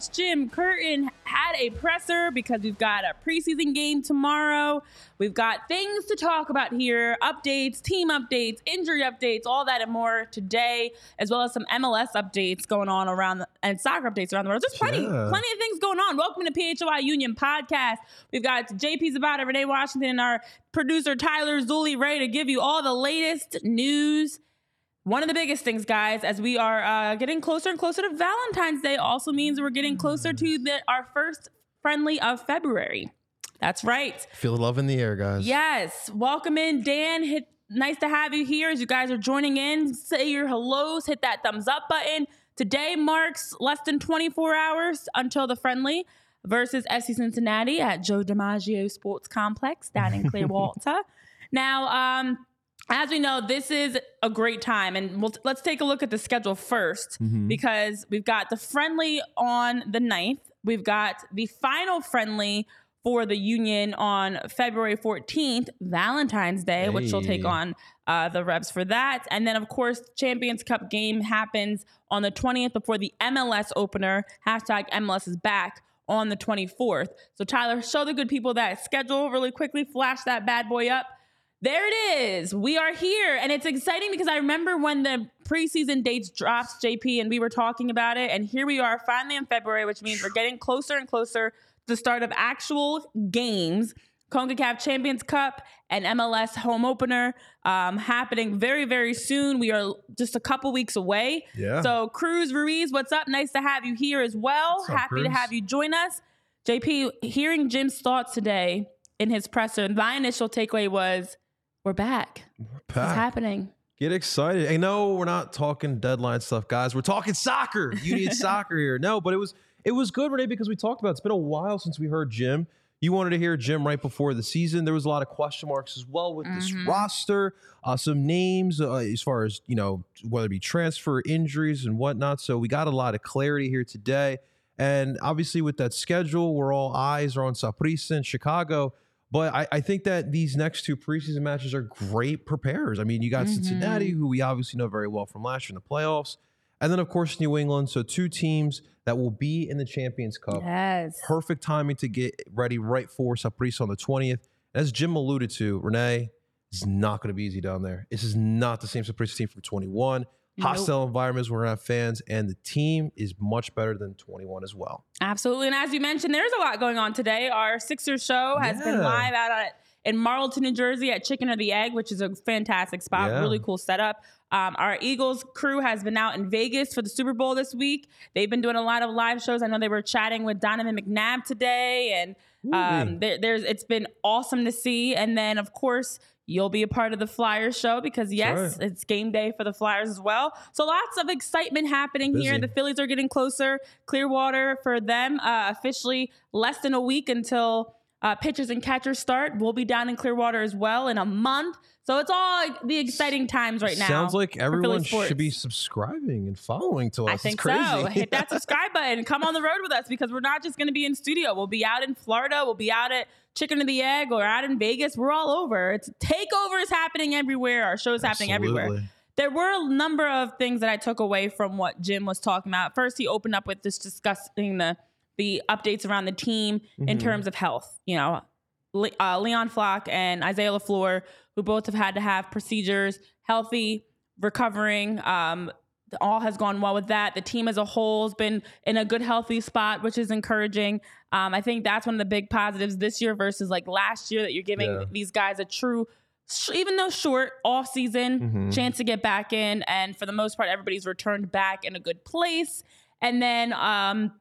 Coach Jim Curtin had a presser because we've got a preseason game tomorrow. We've got things to talk about here updates, team updates, injury updates, all that and more today, as well as some MLS updates going on around the, and soccer updates around the world. There's plenty, Yeah. plenty of things going on. Welcome to PHLY Union Podcast. We've got JP Zapata, Renee Washington, and our producer Tyler Zulli ready to give you all the latest news one of the biggest things, guys, as we are uh, getting closer and closer to Valentine's Day, also means we're getting closer to the, our first friendly of February. That's right. Feel the love in the air, guys. Yes. Welcome in, Dan. Hit, nice to have you here as you guys are joining in. Say your hellos, hit that thumbs up button. Today marks less than 24 hours until the friendly versus SC Cincinnati at Joe DiMaggio Sports Complex down in Clearwater. now, um, as we know, this is a great time, and we'll, let's take a look at the schedule 1st because we've got the friendly on the 9th. We've got the final friendly for the Union on February 14th, Valentine's Day, which will take on uh, the reps for that. And then, of course, Champions Cup game happens on the 20th before the MLS opener. Hashtag MLS is back on the 24th. So, Tyler, show the good people that schedule really quickly, flash that bad boy up. There it is. We are here. And it's exciting because I remember when the preseason dates dropped, JP, and we were talking about it. And here we are finally in February, which means we're getting closer and closer to the start of actual games. CONCACAF Champions Cup and MLS home opener um, happening very, very soon. We are just a couple weeks away. Yeah. So, Cruz Ruiz, what's up? Nice to have you here as well. What's up, Happy to have you join us. JP, hearing Jim's thoughts today in his presser, my initial takeaway was we're back. It's happening. Get excited. Hey, no, we're not talking deadline stuff, guys. We're talking soccer. You need soccer here. No, but it was it was good, Renee, because we talked about it. it's been a while since we heard Jim. You wanted to hear Jim right before the season. There was a lot of question marks as well with this Mhm. roster, uh, some names uh, as far as you know whether it be transfer injuries and whatnot. So we got a lot of clarity here today, and obviously with that schedule, we're all eyes are on Saprissa and Chicago. But I, I think that these next two preseason matches are great preparers. I mean, you got Cincinnati, mm-hmm. who we obviously know very well from last year in the playoffs, and then of course New England. So two teams that will be in the Champions Cup. Yes. Perfect timing to get ready right for Saprissa on the 20th. As Jim alluded to, Renee it's not going to be easy down there. This is not the same Saprissa team from 21. Hostile environments, we're to have fans, and the team is much better than 21 as well. Absolutely. And as you mentioned, there's a lot going on today. Our Sixers show has been live out at in Marlton, New Jersey at Chicken or the Egg, which is a fantastic spot. Yeah. Really cool setup. Um, our Eagles crew has been out in Vegas for the Super Bowl this week. They've been doing a lot of live shows. I know they were chatting with Donovan McNabb today, and um, there, there's it's been awesome to see. And then, of course, you'll be a part of the Flyers show because yes, right. it's game day for the Flyers as well. So lots of excitement happening here. The Phillies are getting closer. Clearwater for them uh, officially less than a week until uh, pitchers and catchers start. We'll be down in Clearwater as well in a month. So it's all the exciting times right now. Sounds like everyone should be subscribing and following to us. I It's think crazy. so. Hit that subscribe button. Come on the road with us because we're not just going to be in studio. We'll be out in Florida. We'll be out at Chicken of the Egg or out in Vegas. We're all over. It's takeovers happening everywhere. Our shows happening everywhere. There were a number of things that I took away from what Jim was talking about. First, he opened up with this discussing the the updates around the team in Mhm. terms of health. You know, Le- uh, Leon Flach and Isaiah LeFlore, who both have had to have procedures, healthy, recovering. Um, all has gone well with that. The team as a whole has been in a good, healthy spot, which is encouraging. Um, I think that's one of the big positives this year versus like last year that you're giving Yeah. these guys a true, even though short off season Mhm. chance to get back in. And for the most part, everybody's returned back in a good place. And then um,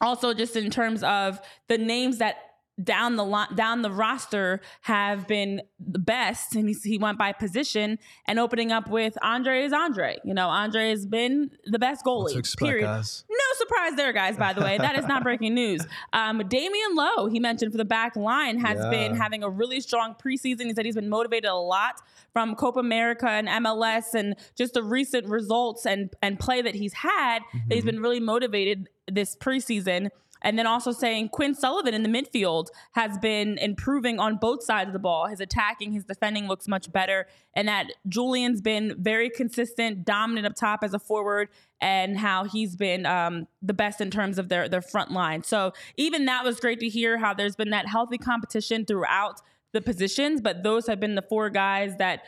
also just in terms of the names that down the line, down the roster have been the best, and he's, he went by position and opening up with Andre is Andre. You know, Andre has been the best goalie. Expect, period. guys? No surprise there, guys, by the way. That is not breaking news. Um, Damion Lowe, he mentioned for the back line, has Yeah. been having a really strong preseason. He said he's been motivated a lot from Copa America and MLS and just the recent results and, and play that he's had. That he's been really motivated this preseason. And then also saying Quinn Sullivan in the midfield has been improving on both sides of the ball. His attacking, his defending looks much better. And that Julian's been very consistent, dominant up top as a forward, and how he's been um, the best in terms of their, their front line. So even that was great to hear how there's been that healthy competition throughout the positions, but those have been the four guys that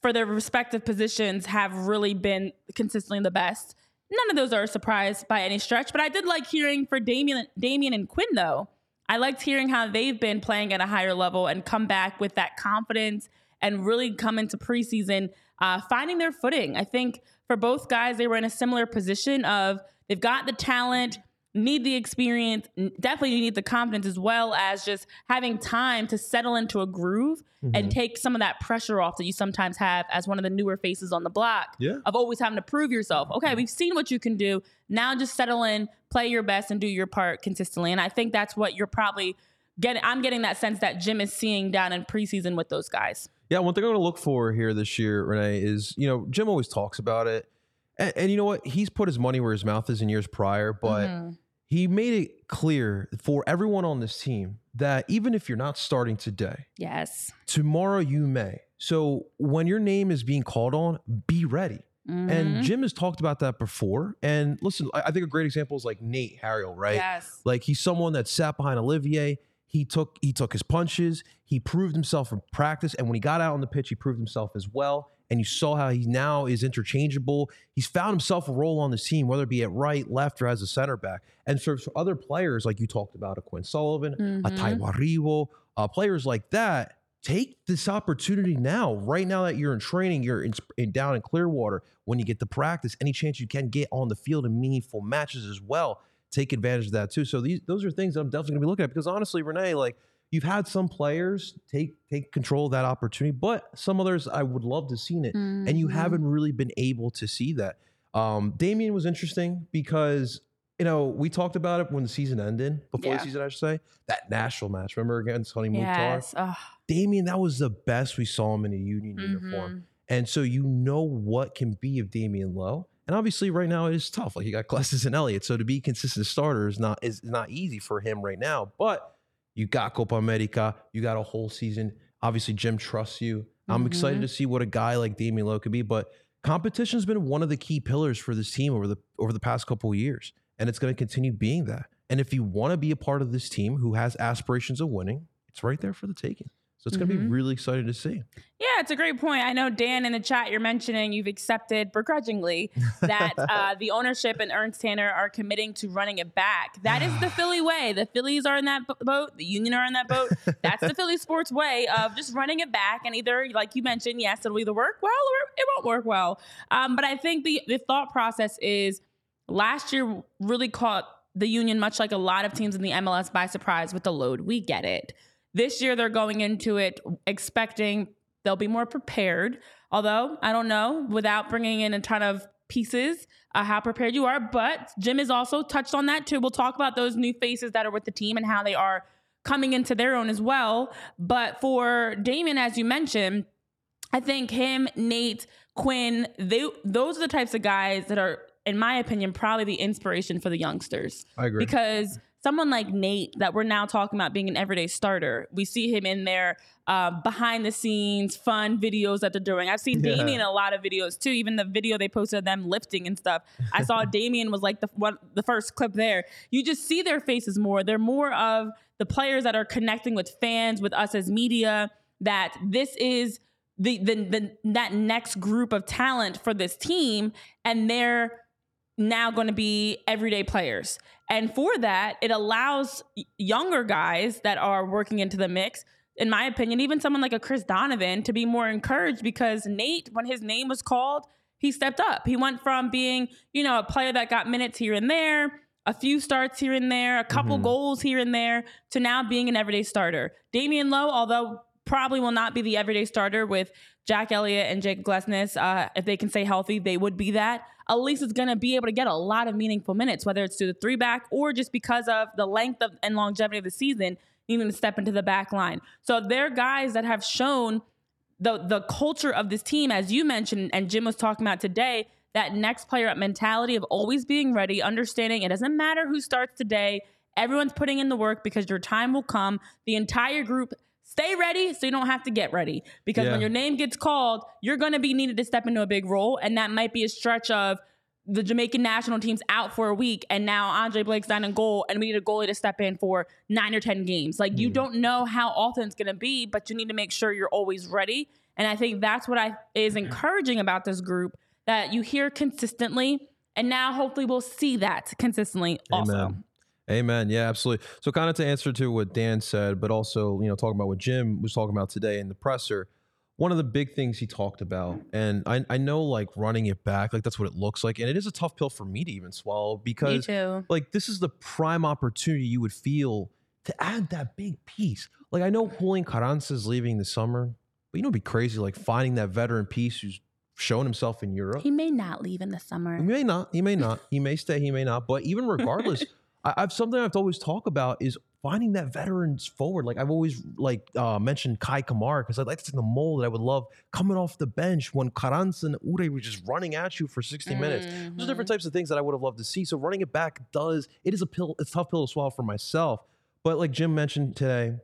for their respective positions have really been consistently the best. None of those are a surprise by any stretch, but I did like hearing for Damion, Damion and Quinn though. I liked hearing how they've been playing at a higher level and come back with that confidence and really come into preseason uh, finding their footing. I think for both guys, they were in a similar position of they've got the talent, need the experience, definitely need the confidence as well as just having time to settle into a groove and mm-hmm. take some of that pressure off that you sometimes have as one of the newer faces on the block Yeah. of always having to prove yourself. Okay, mm-hmm. we've seen what you can do. Now just settle in, play your best, and do your part consistently. And I think that's what you're probably getting. I'm getting that sense that Jim is seeing down in preseason with those guys. Yeah, one thing I'm going to look for here this year, Renee, is you know Jim always talks about it, and, and you know what? He's put his money where his mouth is in years prior, but Mm-hmm. he made it clear for everyone on this team that even if you're not starting today, Yes. tomorrow you may. So when your name is being called on, be ready. Mm-hmm. And Jim has talked about that before. And listen, I think a great example is like Nate Harriel, right? Yes. Like he's someone that sat behind Olivier. He took he took his punches. He proved himself in practice, and when he got out on the pitch, he proved himself as well. And you saw how he now is interchangeable. He's found himself a role on this team, whether it be at right, left, or as a center back. And so for other players, like you talked about, a Quinn Sullivan, a Mhm. Tai Baribo, uh, players like that, take this opportunity now. Right now that you're in training, you're in, in- down in Clearwater. When you get to practice, any chance you can get on the field in meaningful matches as well, take advantage of that too. So these those are things I'm definitely gonna be looking at because honestly, Renee, like you've had some players take take control of that opportunity, but some others I would love to seen it, and you Mhm. haven't really been able to see that. Um, Damion was interesting because you know we talked about it when the season ended before Yeah. the season, I should say that national match. Remember against Hany Mukhtar? Yes. Ugh. Damion, that was the best we saw him in a union uniform. Mhm. And so you know what can be of Damion Lowe. And obviously right now it is tough. Like you got Glesnes and Elliott. So to be consistent starter is not is not easy for him right now. But you got Copa America, you got a whole season. Obviously, Jim trusts you. I'm excited Mhm. to see what a guy like Damion Lowe could be. But competition's been one of the key pillars for this team over the over the past couple of years. And it's going to continue being that. And if you want to be a part of this team who has aspirations of winning, it's right there for the taking. So it's going to be really exciting to see. Yeah, it's a great point. I know Dan in the chat you're mentioning you've accepted begrudgingly that uh, the ownership and Ernst Tanner are committing to running it back. That is the Philly way. The Phillies are in that bo- boat. The Union are in that boat. That's the Philly sports way of just running it back. And either, like you mentioned, yes, it'll either work well or it won't work well. Um, but I think the the thought process is last year really caught the Union, much like a lot of teams in the MLS, by surprise with the load. We get it. This year, they're going into it expecting they'll be more prepared. Although, I don't know, without bringing in a ton of pieces, uh, how prepared you are. But Jim has also touched on that too. We'll talk about those new faces that are with the team and how they are coming into their own as well. But for Damion, as you mentioned, I think him, Nate, Quinn, they those are the types of guys that are, in my opinion, probably the inspiration for the youngsters. I agree. Because someone like Nate, that we're now talking about being an everyday starter, we see him in there uh, behind the scenes, fun videos that they're doing. I've seen Yeah. Damion in a lot of videos too. Even the video they posted of them lifting and stuff. I saw Damion was like the one, the first clip there. You just see their faces more. They're more of the players that are connecting with fans, with us as media. That this is the the, the that next group of talent for this team, and they're now going to be everyday players. And for that, it allows younger guys that are working into the mix, in my opinion, even someone like a Chris Donovan to be more encouraged because Nate, when his name was called, he stepped up. He went from being, you know, a player that got minutes here and there, a few starts here and there, a couple Mhm. goals here and there, to now being an everyday starter. Damion Lowe, although probably will not be the everyday starter with Jack Elliott and Jake Glesnes. Uh, if they can stay healthy, they would be that. Least it's going to be able to get a lot of meaningful minutes, whether it's to the three back or just because of the length of and longevity of the season, needing to step into the back line. So they're guys that have shown the the culture of this team, as you mentioned, and Jim was talking about today, that next player up mentality of always being ready, understanding it doesn't matter who starts today. Everyone's putting in the work because your time will come. The entire group stay ready so you don't have to get ready. Because Yeah. when your name gets called, you're going to be needed to step into a big role. And that might be a stretch of the Jamaican national team's out for a week, and now Andre Blake's down in goal, and we need a goalie to step in for nine or 10 games. Like, you hmm. don't know how often it's going to be, but you need to make sure you're always ready. And I think that's what I is encouraging about this group that you hear consistently. And now hopefully we'll see that consistently also. Amen. Yeah, absolutely. So, kind of to answer to what Dan said, but also, you know, talking about what Jim was talking about today in the presser, one of the big things he talked about, and I, I know like running it back, like that's what it looks like. And it is a tough pill for me to even swallow Me because, too. like, this is the prime opportunity you would feel to add that big piece. Like, I know Julian Carranza is leaving this summer, but you know, it'd be crazy, like, finding that veteran piece who's shown himself in Europe. He may not leave in the summer. He may not. He may not. He may stay. He may not. But even regardless, I, I've something I've always talked about is finding that veterans forward. Like I've always like uh, mentioned Kei Kamara because I'd like to see the mold that I would love coming off the bench when Carranza and Uhre were just running at you for 60 minutes. Those are different types of things that I would have loved to see. So running it back does it is a pill. It's a tough pill to swallow for myself. But like Jim mentioned today,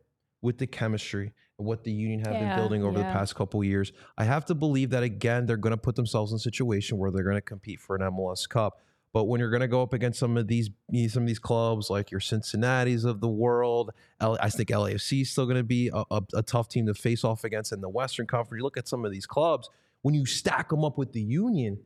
with the chemistry and what the union have Yeah, been building over the past couple years, I have to believe that again they're going to put themselves in a situation where they're going to compete for an MLS Cup. But when you're going to go up against some of these some of these clubs like your Cincinnati's of the world, L- I think LAFC is still going to be a, a, a tough team to face off against in the Western Conference. You look at some of these clubs when you stack them up with the Union.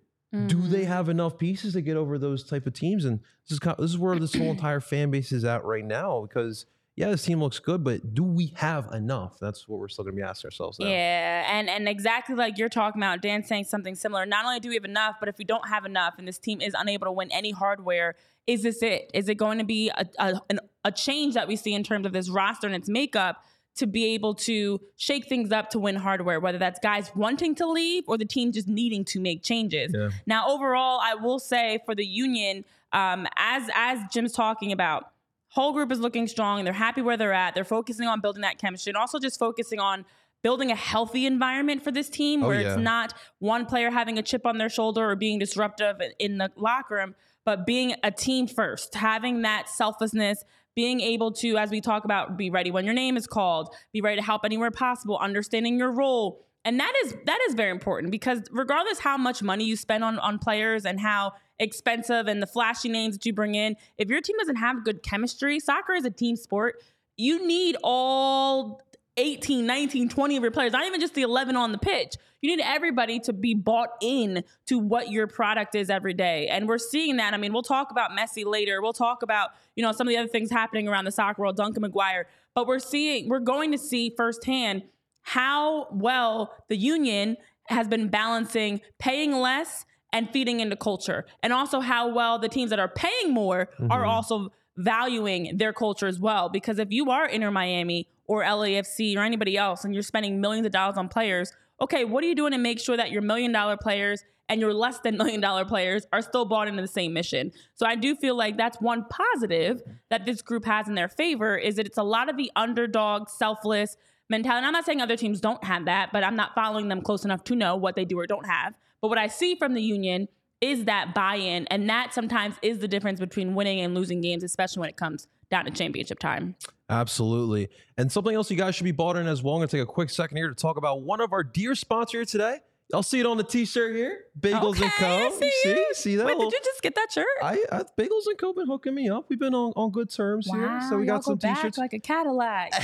Do they Mhm. have enough pieces to get over those type of teams? And this is kind this is where this whole entire fan base is at right now. Because yeah, this team looks good, but do we have enough? That's what we're still to be asking ourselves now. Yeah, and and exactly like you're talking about, Dan saying something similar. Not only do we have enough, but if we don't have enough, and this team is unable to win any hardware, is this it? Is it going to be a a, an, a change that we see in terms of this roster and its makeup to be able to shake things up to win hardware? Whether that's guys wanting to leave or the team just needing to make changes. Yeah. Now, overall, I will say for the union, um, as as Jim's talking about, whole group is looking strong. And they're happy where they're at. They're focusing on building that chemistry and also just focusing on building a healthy environment for this team Oh, where yeah. it's not one player having a chip on their shoulder or being disruptive in the locker room, but being a team first, having that selflessness, being able to, as we talk about, be ready when your name is called, be ready to help anywhere possible, understanding your role. And that is that is very important because regardless how much money you spend on on players and how expensive and the flashy names that you bring in, if your team doesn't have good chemistry, soccer is a team sport. You need all 18, 19, 20 of your players, not even just the 11 on the pitch. You need everybody to be bought in to what your product is every day. And we're seeing that. I mean, we'll talk about Messi later. We'll talk about, you know, some of the other things happening around the soccer world, Duncan McGuire. But we're seeing, we're going to see firsthand how well the union has been balancing paying less and feeding into culture. And also how well the teams that are paying more are Mhm. also valuing their culture as well. Because if you are Inter Miami or LAFC or anybody else and you're spending millions of dollars on players, okay, what are you doing to make sure that your million dollar players and your less than million dollar players are still bought into the same mission. So I do feel like that's one positive that this group has in their favor is that it's a lot of the underdog, selfless mentality. And I'm not saying other teams don't have that, but I'm not following them close enough to know what they do or don't have. But what I see from the union is that buy-in, and that sometimes is the difference between winning and losing games, especially when it comes down to championship time. Absolutely. And something else you guys should be bought in as well. I'm going to take a quick second here to talk about one of our dear sponsors today. Y'all see it on the T-shirt here, Bagels okay, and Co. see, see, see that? Wait, did you just get that shirt? I, I Bagels and Co. been hooking me up. We've been on, on good terms wow, here, so we got some go T-shirts. like a Cadillac.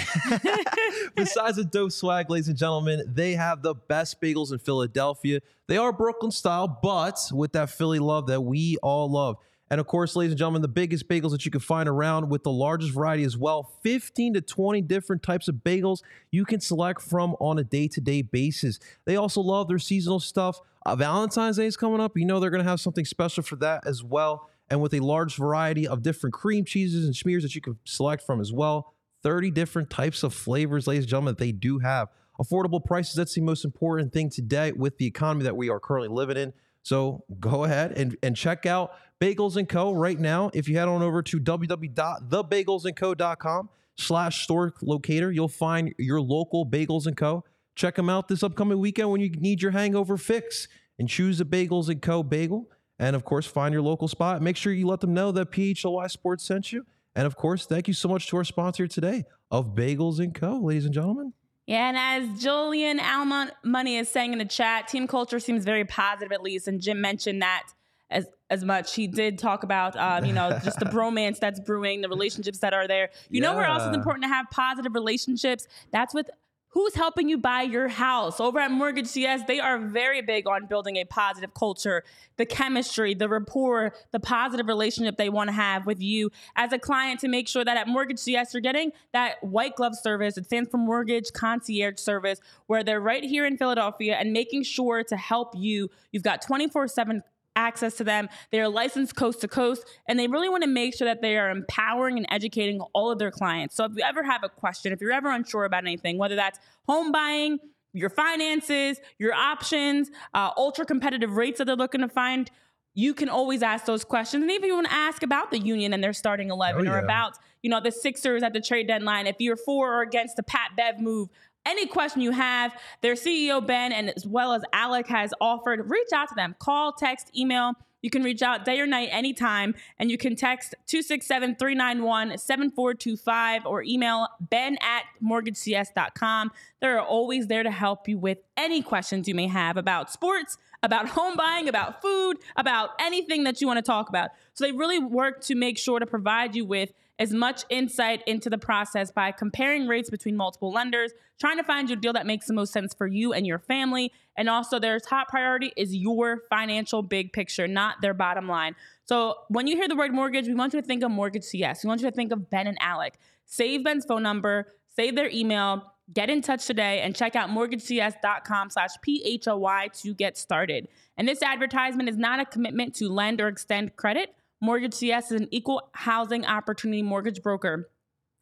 Besides the dope swag, ladies and gentlemen, they have the best bagels in Philadelphia. They are Brooklyn style, but with that Philly love that we all love. And of course, ladies and gentlemen, the biggest bagels that you can find around with the largest variety as well 15 to 20 different types of bagels you can select from on a day to day basis. They also love their seasonal stuff. Uh, Valentine's Day is coming up. You know they're going to have something special for that as well. And with a large variety of different cream cheeses and smears that you can select from as well. 30 different types of flavors, ladies and gentlemen, that they do have. Affordable prices, that's the most important thing today with the economy that we are currently living in. So go ahead and, and check out Bagels & Co. right now. If you head on over to www.thebagelsandco.com slash store locator, you'll find your local Bagels & Co. Check them out this upcoming weekend when you need your hangover fix and choose a Bagels & Co. bagel. And of course, find your local spot. Make sure you let them know that PHLY Sports sent you. And of course, thank you so much to our sponsor today of Bagels & Co., ladies and gentlemen. Yeah, and as Julian Almont Money is saying in the chat, team culture seems very positive at least. And Jim mentioned that as as much. He did talk about, um, you know, just the bromance that's brewing, the relationships that are there. You yeah. know where else is important to have positive relationships? That's with Who's helping you buy your house? Over at Mortgage CS, they are very big on building a positive culture, the chemistry, the rapport, the positive relationship they want to have with you as a client to make sure that at Mortgage CS you're getting that white glove service. It stands for Mortgage Concierge Service, where they're right here in Philadelphia and making sure to help you. You've got 24 7 access to them. They are licensed coast to coast, and they really want to make sure that they are empowering and educating all of their clients. So if you ever have a question, if you're ever unsure about anything, whether that's home buying, your finances, your options, uh, ultra competitive rates that they're looking to find, you can always ask those questions. And even if you want to ask about the union and their starting 11 oh, yeah. or about, you know, the Sixers at the trade deadline, if you're for or against the Pat Bev move, any question you have, their CEO Ben and as well as Alec has offered, reach out to them. Call, text, email. You can reach out day or night anytime, and you can text 267 391 7425 or email ben at mortgagecs.com. They're always there to help you with any questions you may have about sports, about home buying, about food, about anything that you want to talk about. So they really work to make sure to provide you with as much insight into the process by comparing rates between multiple lenders, trying to find you a deal that makes the most sense for you and your family. And also, their top priority is your financial big picture, not their bottom line. So, when you hear the word mortgage, we want you to think of Mortgage CS. We want you to think of Ben and Alec. Save Ben's phone number, save their email, get in touch today, and check out mortgagecs.com slash PHLY to get started. And this advertisement is not a commitment to lend or extend credit. Mortgage CS is an equal housing opportunity mortgage broker.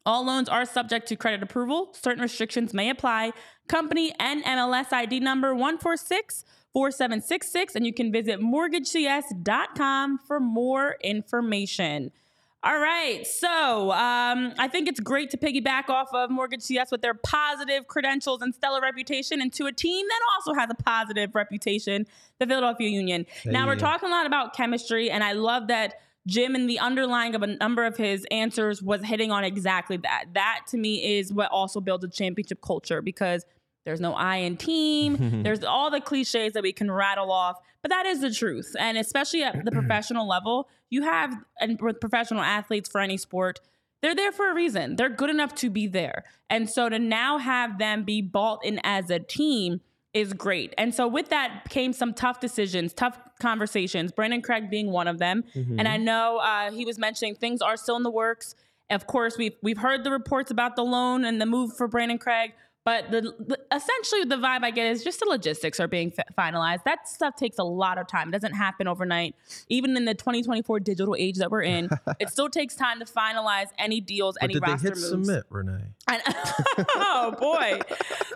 All loans are subject to credit approval. Certain restrictions may apply. Company and MLS ID number 1464766 and you can visit mortgagecs.com for more information. All right. So um, I think it's great to piggyback off of Mortgage CS with their positive credentials and stellar reputation into a team that also has a positive reputation, the Philadelphia Union. Hey. Now, we're talking a lot about chemistry, and I love that Jim and the underlying of a number of his answers was hitting on exactly that. That to me is what also builds a championship culture because there's no I in team. there's all the cliches that we can rattle off, but that is the truth. And especially at the professional level, you have and with professional athletes for any sport, they're there for a reason. They're good enough to be there. And so to now have them be bought in as a team is great. And so with that came some tough decisions, tough conversations. Brandon Craig being one of them. Mm-hmm. And I know uh, he was mentioning things are still in the works. Of course, we've we've heard the reports about the loan and the move for Brandon Craig, But the, the essentially the vibe I get is just the logistics are being fi- finalized. That stuff takes a lot of time. It doesn't happen overnight. Even in the 2024 digital age that we're in, it still takes time to finalize any deals, But any did they hit moves. submit, Renee? And- oh boy,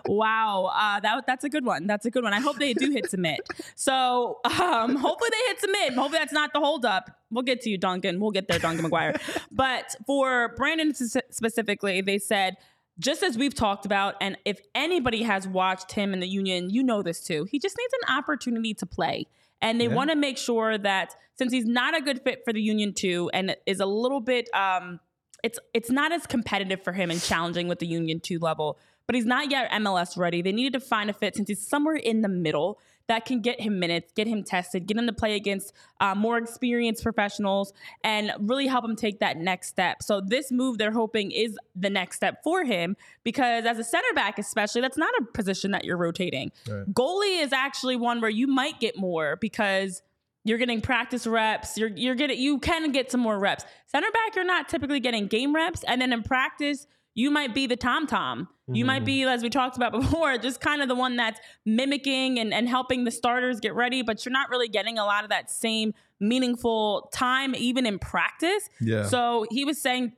wow, uh, that that's a good one. That's a good one. I hope they do hit submit. So um, hopefully they hit submit. Hopefully that's not the holdup. We'll get to you, Duncan. We'll get there, Duncan McGuire. but for Brandon specifically, they said. Just as we've talked about, and if anybody has watched him in the union, you know this too. He just needs an opportunity to play. And they Yeah. want to make sure that since he's not a good fit for the union too, and is a little bit um, it's it's not as competitive for him and challenging with the Union two level, but he's not yet MLS ready. They needed to find a fit since he's somewhere in the middle that can get him minutes, get him tested, get him to play against uh, more experienced professionals, and really help him take that next step. So this move they're hoping is the next step for him because as a center back, especially, that's not a position that you're rotating. Right. Goalie is actually one where you might get more because you're getting practice reps. You're you're getting you can get some more reps. Center back, you're not typically getting game reps, and then in practice, you might be the tom tom. You might be, mm-hmm. as we talked about before, just kind of the one that's mimicking and, and helping the starters get ready, but you're not really getting a lot of that same meaningful time, even in practice. Yeah. So he was saying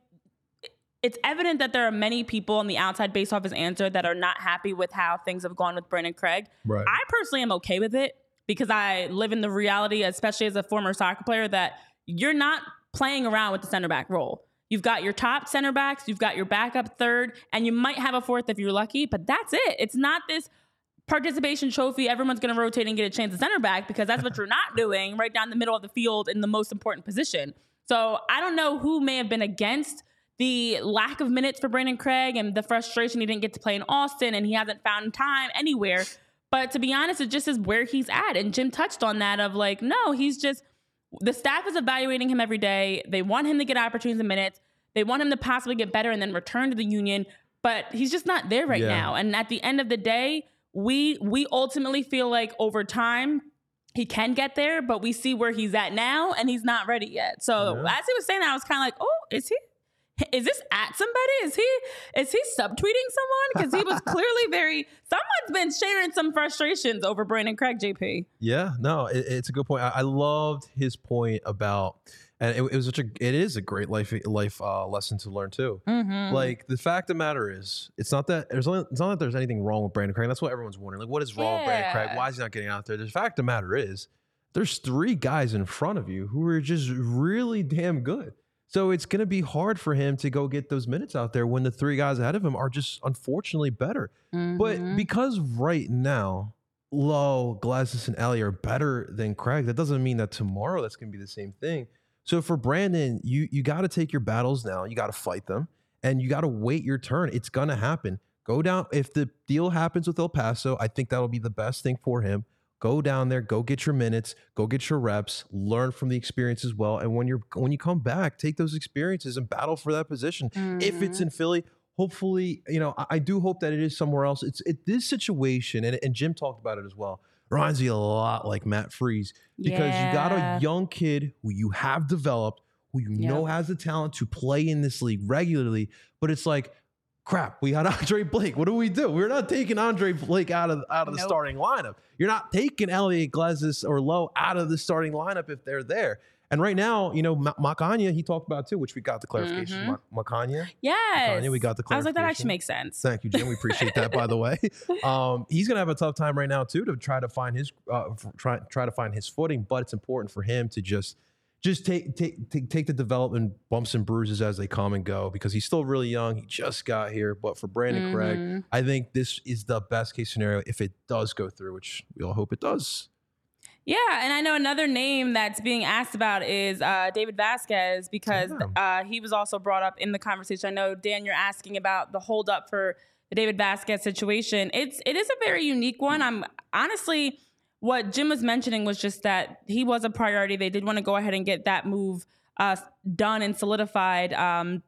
it's evident that there are many people on the outside, based off his answer, that are not happy with how things have gone with Brandon Craig. Right. I personally am okay with it because I live in the reality, especially as a former soccer player, that you're not playing around with the center back role. You've got your top center backs, you've got your backup third, and you might have a fourth if you're lucky, but that's it. It's not this participation trophy. Everyone's going to rotate and get a chance at center back because that's what you're not doing right down the middle of the field in the most important position. So I don't know who may have been against the lack of minutes for Brandon Craig and the frustration he didn't get to play in Austin and he hasn't found time anywhere. But to be honest, it just is where he's at. And Jim touched on that of like, no, he's just the staff is evaluating him every day. They want him to get opportunities and minutes. They want him to possibly get better and then return to the union. But he's just not there right Yeah. now. And at the end of the day, we we ultimately feel like over time he can get there, but we see where he's at now and he's not ready yet. So Yeah. as he was saying that, I was kind of like, oh, is he? Is this at somebody? Is he is he subtweeting someone? Because he was clearly very. Someone's been sharing some frustrations over Brandon Craig, JP. Yeah, no, it, it's a good point. I, I loved his point about, and it, it was such a, it is a great life life uh, lesson to learn too. Mm-hmm. Like the fact of the matter is, it's not that there's only, it's not that there's anything wrong with Brandon Craig. That's what everyone's wondering. Like, what is wrong with Brandon Craig? Why is he not getting out there? The fact of the matter is, there's three guys in front of you who are just really damn good. So it's going to be hard for him to go get those minutes out there when the three guys ahead of him are just unfortunately better. Mm-hmm. But because right now, Lowe, Glesnes, and Ellie are better than Craig, that doesn't mean that tomorrow that's going to be the same thing. So for Brandon, you you got to take your battles now. You got to fight them, and you got to wait your turn. It's gonna happen. Go down. If the deal happens with El Paso, I think that'll be the best thing for him. Go down there, go get your minutes, go get your reps, learn from the experience as well. And when you're when you come back, take those experiences and battle for that position. If it's mm-hmm. in Philly, hopefully, you know, I, I do hope that it is somewhere else. It's it this situation, and, and Jim talked about it as well. Reminds me a lot like Matt Freese because you got a young kid who you have developed, who you know has the talent to play in this league regularly, but it's like. Crap, we had Andre Blake. What do we do? We're not taking Andre Blake out of out of the Nope. starting lineup. You're not taking Elliot Glesnes or Lowe out of the starting lineup if they're there. And right now, you know, Ma- Makhanya, he talked about too, which we got the clarification. Mhm. Ma- Makhanya, Yes. Makhanya, we got the I was like, that actually makes sense. Thank you, Jim. We appreciate that, by the way. Um, he's gonna have a tough time right now too to try to find his uh, try try to find his footing. But it's important for him to just just take take take, take the development bumps and bruises as they come and go because he's still really young. He just got here. But for Brandon Craig, Mhm. I think this is the best case scenario if it does go through, which we all hope it does. Yeah, and I know another name that's being asked about is uh, David Vazquez because uh, he was also brought up in the conversation. I know Dan, you're asking about the holdup for the David Vazquez situation. It's it is a very unique one. I'm honestly what Jim was mentioning was just that he was a priority. They did want to go ahead and get that move uh, done and solidified. Um,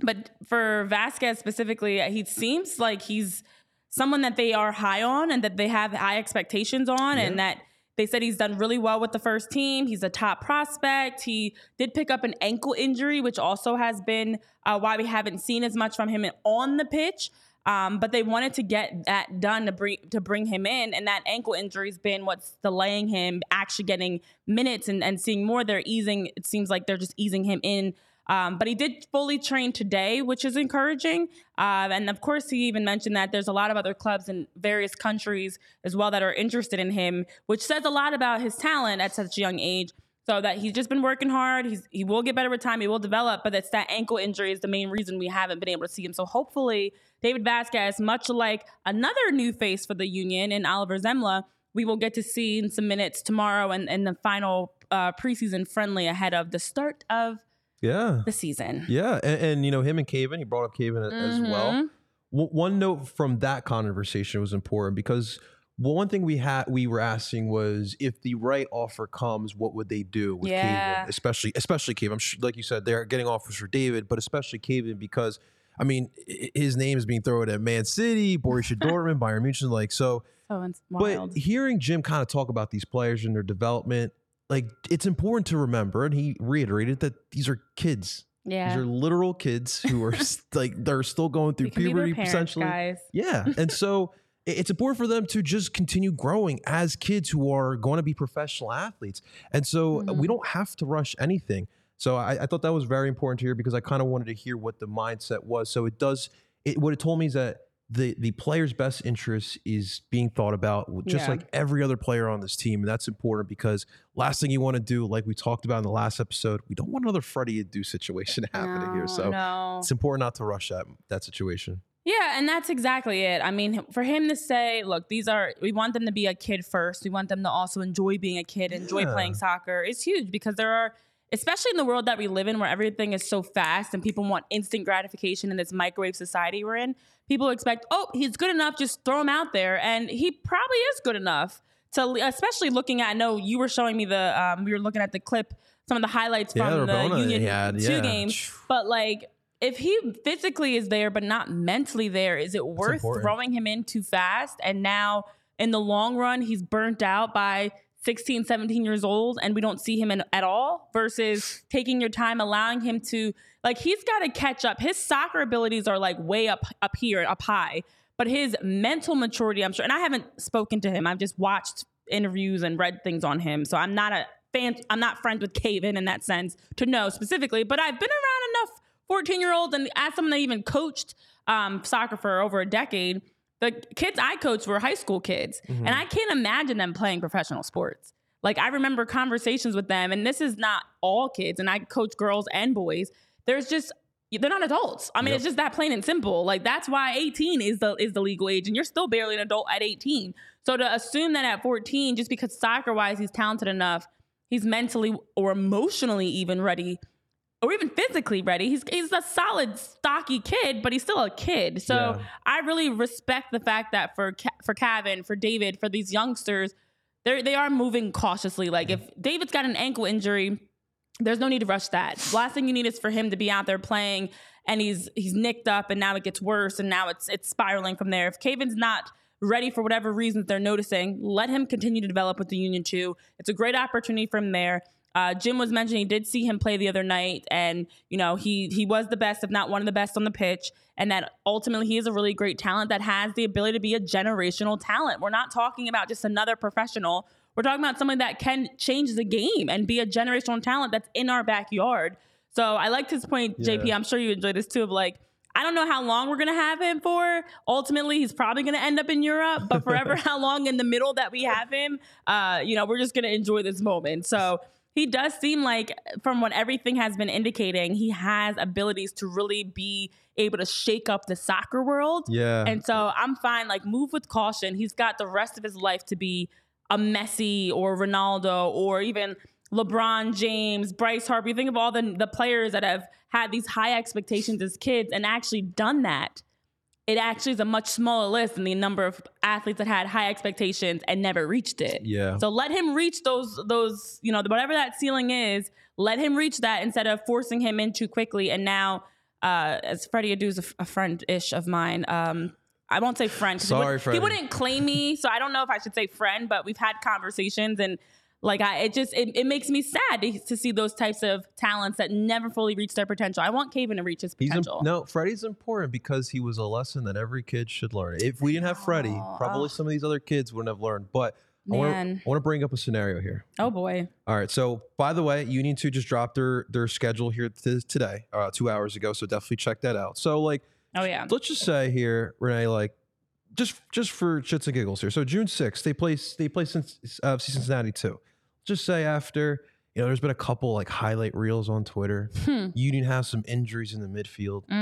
but for Vazquez specifically, he seems like he's someone that they are high on and that they have high expectations on, and that they said he's done really well with the first team. He's a top prospect. He did pick up an ankle injury, which also has been uh, why we haven't seen as much from him on the pitch. Um, but they wanted to get that done to bring to bring him in, and that ankle injury's been what's delaying him actually getting minutes and, and seeing more. They're easing. It seems like they're just easing him in. Um, but he did fully train today, which is encouraging. Uh, and of course, he even mentioned that there's a lot of other clubs in various countries as well that are interested in him, which says a lot about his talent at such a young age. So that he's just been working hard. He's he will get better with time. He will develop, but it's that ankle injury is the main reason we haven't been able to see him. So hopefully, David Vazquez, much like another new face for the Union in Oliver Semmle, we will get to see in some minutes tomorrow and, and the final uh, preseason friendly ahead of the start of Yeah. the season. Yeah. And, and, you know, him and Cavan, he brought up Cavan a- as well. Mhm. W- one note from that conversation was important because well, one thing we had we were asking was if the right offer comes, what would they do with Yeah. Cavan, especially especially Cavan. I'm sure, like you said, they're getting offers for David, but especially Cavan because I mean his name is being thrown at Man City, Borussia Dortmund, Bayern Munich, like so. So. But hearing Jim kind of talk about these players and their development, like it's important to remember, and he reiterated that these are kids. yeah. These are literal kids who are like they're still going through We can be their puberty, parents, essentially. guys. Yeah, and so it's important for them to just continue growing as kids who are going to be professional athletes. And so uh, Mhm. we don't have to rush anything. So I, I thought that was very important to hear because I kind of wanted to hear what the mindset was. So it does. It, what it told me is that the the player's best interest is being thought about, just Yeah. like every other player on this team, and that's important because last thing you want to do, like we talked about in the last episode, we don't want another Freddie Adu situation happening here. So no. it's important not to rush that that situation. Yeah, and that's exactly it. I mean, for him to say, look, these are, we want them to be a kid first. We want them to also enjoy being a kid, enjoy Yeah. playing soccer. It's huge because there are, especially in the world that we live in where everything is so fast and people want instant gratification in this microwave society we're in, people expect, oh, he's good enough, just throw him out there. And he probably is good enough to, especially looking at, I know you were showing me the, um, we were looking at the clip, some of the highlights Yeah, from the Rabona Union had, two yeah. games. But like, if he physically is there but not mentally there, is it worth throwing him in too fast? And now in the long run, he's burnt out by 16, 17 years old and we don't see him in, at all versus taking your time, allowing him to, like, he's got to catch up. His soccer abilities are like way up, up here, up high, but his mental maturity, I'm sure, and I haven't spoken to him. I've just watched interviews and read things on him. So I'm not a fan, I'm not friends with Cavan in that sense to know specifically, but I've been around enough 14 year olds and as someone that even coached um, soccer for over a decade, the kids I coached were high school kids. And I can't imagine them playing professional sports. Like I remember conversations with them, and this is not all kids, and I coach girls and boys. There's just they're not adults. I mean, Yep. it's just that plain and simple. Like that's why 18 is the is the legal age, and you're still barely an adult at 18. So to assume that at 14, just because soccer wise he's talented enough, he's mentally or emotionally even ready, or even physically ready. He's he's a solid, stocky kid, but he's still a kid. So Yeah. I really respect the fact that for for Kevin, for David, for these youngsters, they they are moving cautiously. Like if David's got an ankle injury, there's no need to rush that. Last thing you need is for him to be out there playing and he's he's nicked up and now it gets worse and now it's it's spiraling from there. If Cavan's not ready for whatever reasons they're noticing, let him continue to develop with the Union 2. It's a great opportunity for him there. Uh, Jim was mentioning he did see him play the other night, and you know he he was the best, if not one of the best, on the pitch. And that ultimately he is a really great talent that has the ability to be a generational talent. We're not talking about just another professional. We're talking about someone that can change the game and be a generational talent that's in our backyard. So I liked his point, JP. I'm sure you enjoyed this too. Of like, I don't know how long we're gonna have him for. Ultimately, he's probably gonna end up in Europe, but forever how long in the middle that we have him, uh, you know, we're just gonna enjoy this moment. So he does seem like, from what everything has been indicating, he has abilities to really be able to shake up the soccer world. Yeah. And so I'm fine. Like, move with caution. He's got the rest of his life to be a Messi or Ronaldo or even LeBron James, Bryce Harper. You think of all the the players that have had these high expectations as kids and actually done that. It actually is a much smaller list than the number of athletes that had high expectations and never reached it. Yeah. So let him reach those those you know whatever that ceiling is. Let him reach that instead of forcing him in too quickly. And now, uh, as Freddie Adu's a, f- a friend ish of mine. Um, I won't say friend. 'cause he Sorry, would- Freddie. He wouldn't claim me, so I don't know if I should say friend. But we've had conversations, and Like I, it just it, it makes me sad to, to see those types of talents that never fully reach their potential. I want Cavan to reach his potential. imp- no, Freddie's important because he was a lesson that every kid should learn. If we didn't have Freddie, probably Ugh. some of these other kids wouldn't have learned. But I want to bring up a scenario here. oh boy. All right. So, by the way, Union Two just dropped their their schedule here t- today, uh, two hours ago. So definitely check that out. So, like, Oh yeah. let's just say here, Renee, like, just just for shits and giggles here. So June sixth, they play they play since uh, Cincinnati two. Just say after you know, there's been a couple like highlight reels on Twitter. Hmm. Union has some injuries in the midfield. The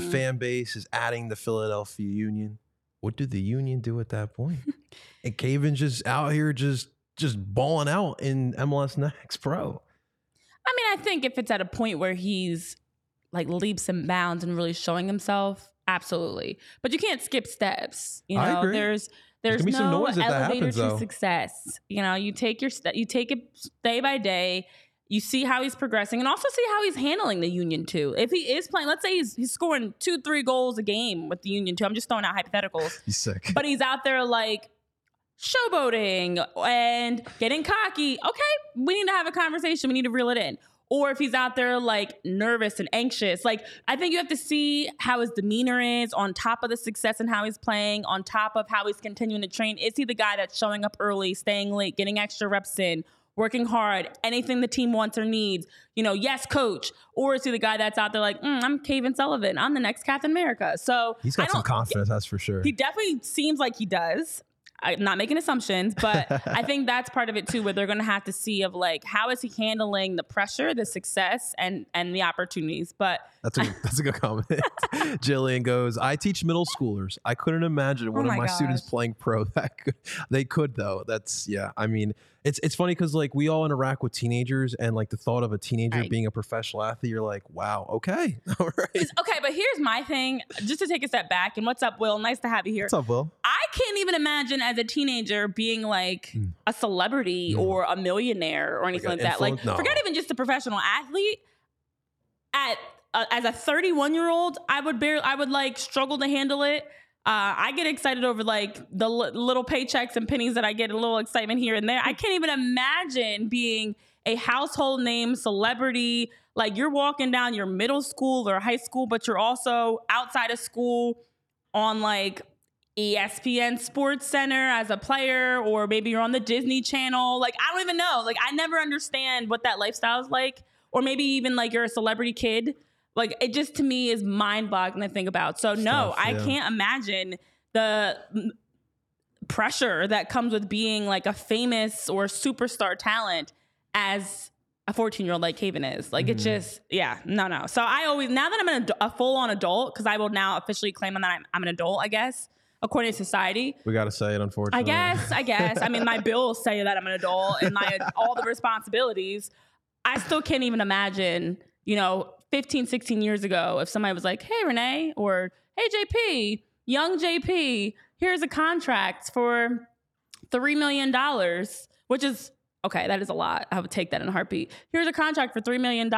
Mm. fan base is adding the Philadelphia Union. What did the Union do at that point? and Cavan's just out here just just balling out in MLS Next Pro. I mean, I think if it's at a point where he's like leaps and bounds and really showing himself, absolutely. But you can't skip steps. You know, agree. There's there's no some noise if that elevator happens, to though. success. You know, you take your st- you take it day by day. You see how he's progressing, and also see how he's handling the Union too. If he is playing, let's say he's he's scoring two, three goals a game with the Union too. I'm just throwing out hypotheticals He's sick. but he's out there like showboating and getting cocky. Okay, we need to have a conversation. We need to reel it in. Or if he's out there like nervous and anxious, like I think you have to see how his demeanor is on top of the success and how he's playing, on top of how he's continuing to train. Is he the guy that's showing up early, staying late, getting extra reps in, working hard, anything the team wants or needs? You know, yes, coach. Or is he the guy that's out there like, mm, I'm Cavan Sullivan, I'm the next Captain America? So he's got some confidence, that's for sure. he definitely seems like he does. I'm not making assumptions, but I think that's part of it too, where they're going to have to see of like how is he handling the pressure, the success, and and the opportunities. But That's a that's a good comment. Jillian goes, I teach middle schoolers. I couldn't imagine oh one of Oh my my students playing pro. That could, they could though. That's yeah. I mean, it's it's funny because like we all interact with teenagers, and like the thought of a teenager Right. being a professional athlete, you're like, wow, okay, all right. okay, but here's my thing, just to take a step back. And what's up, Will? Nice to have you here. What's up, Will? I can't even imagine as a teenager being like Mm. a celebrity No. or a millionaire or anything an like, that. Like, no. forget even just a professional athlete. At uh, as a 31 year old, I would barely, I would like struggle to handle it. Uh, I get excited over like the li- little paychecks and pennies that I get, a little excitement here and there. I can't even imagine being a household name celebrity. Like you're walking down your middle school or high school, but you're also outside of school on like ESPN Sports Center as a player, or maybe you're on the Disney Channel. Like, I don't even know. Like, I never understand what that lifestyle is like. Or maybe even like you're a celebrity kid. Like, it just to me is mind boggling to think about. So, no, Tough, I yeah. can't imagine the pressure that comes with being like a famous or superstar talent as a 14 year old like Cavan is. Like, Mhm. it just, yeah, no, no. So, I always, now that I'm an, adu- a full on adult, because I will now officially claim that I'm, I'm an adult, I guess, according to society. We got to say it, unfortunately. I guess, I guess. I mean, my bills say that I'm an adult and my all the responsibilities. I still can't even imagine, you know, 15, 16 years ago, if somebody was like, hey, Renee, or hey, JP, young JP, here's a contract for $3 million, which is, okay, that is a lot. I would take that in a heartbeat. Here's a contract for $3 million.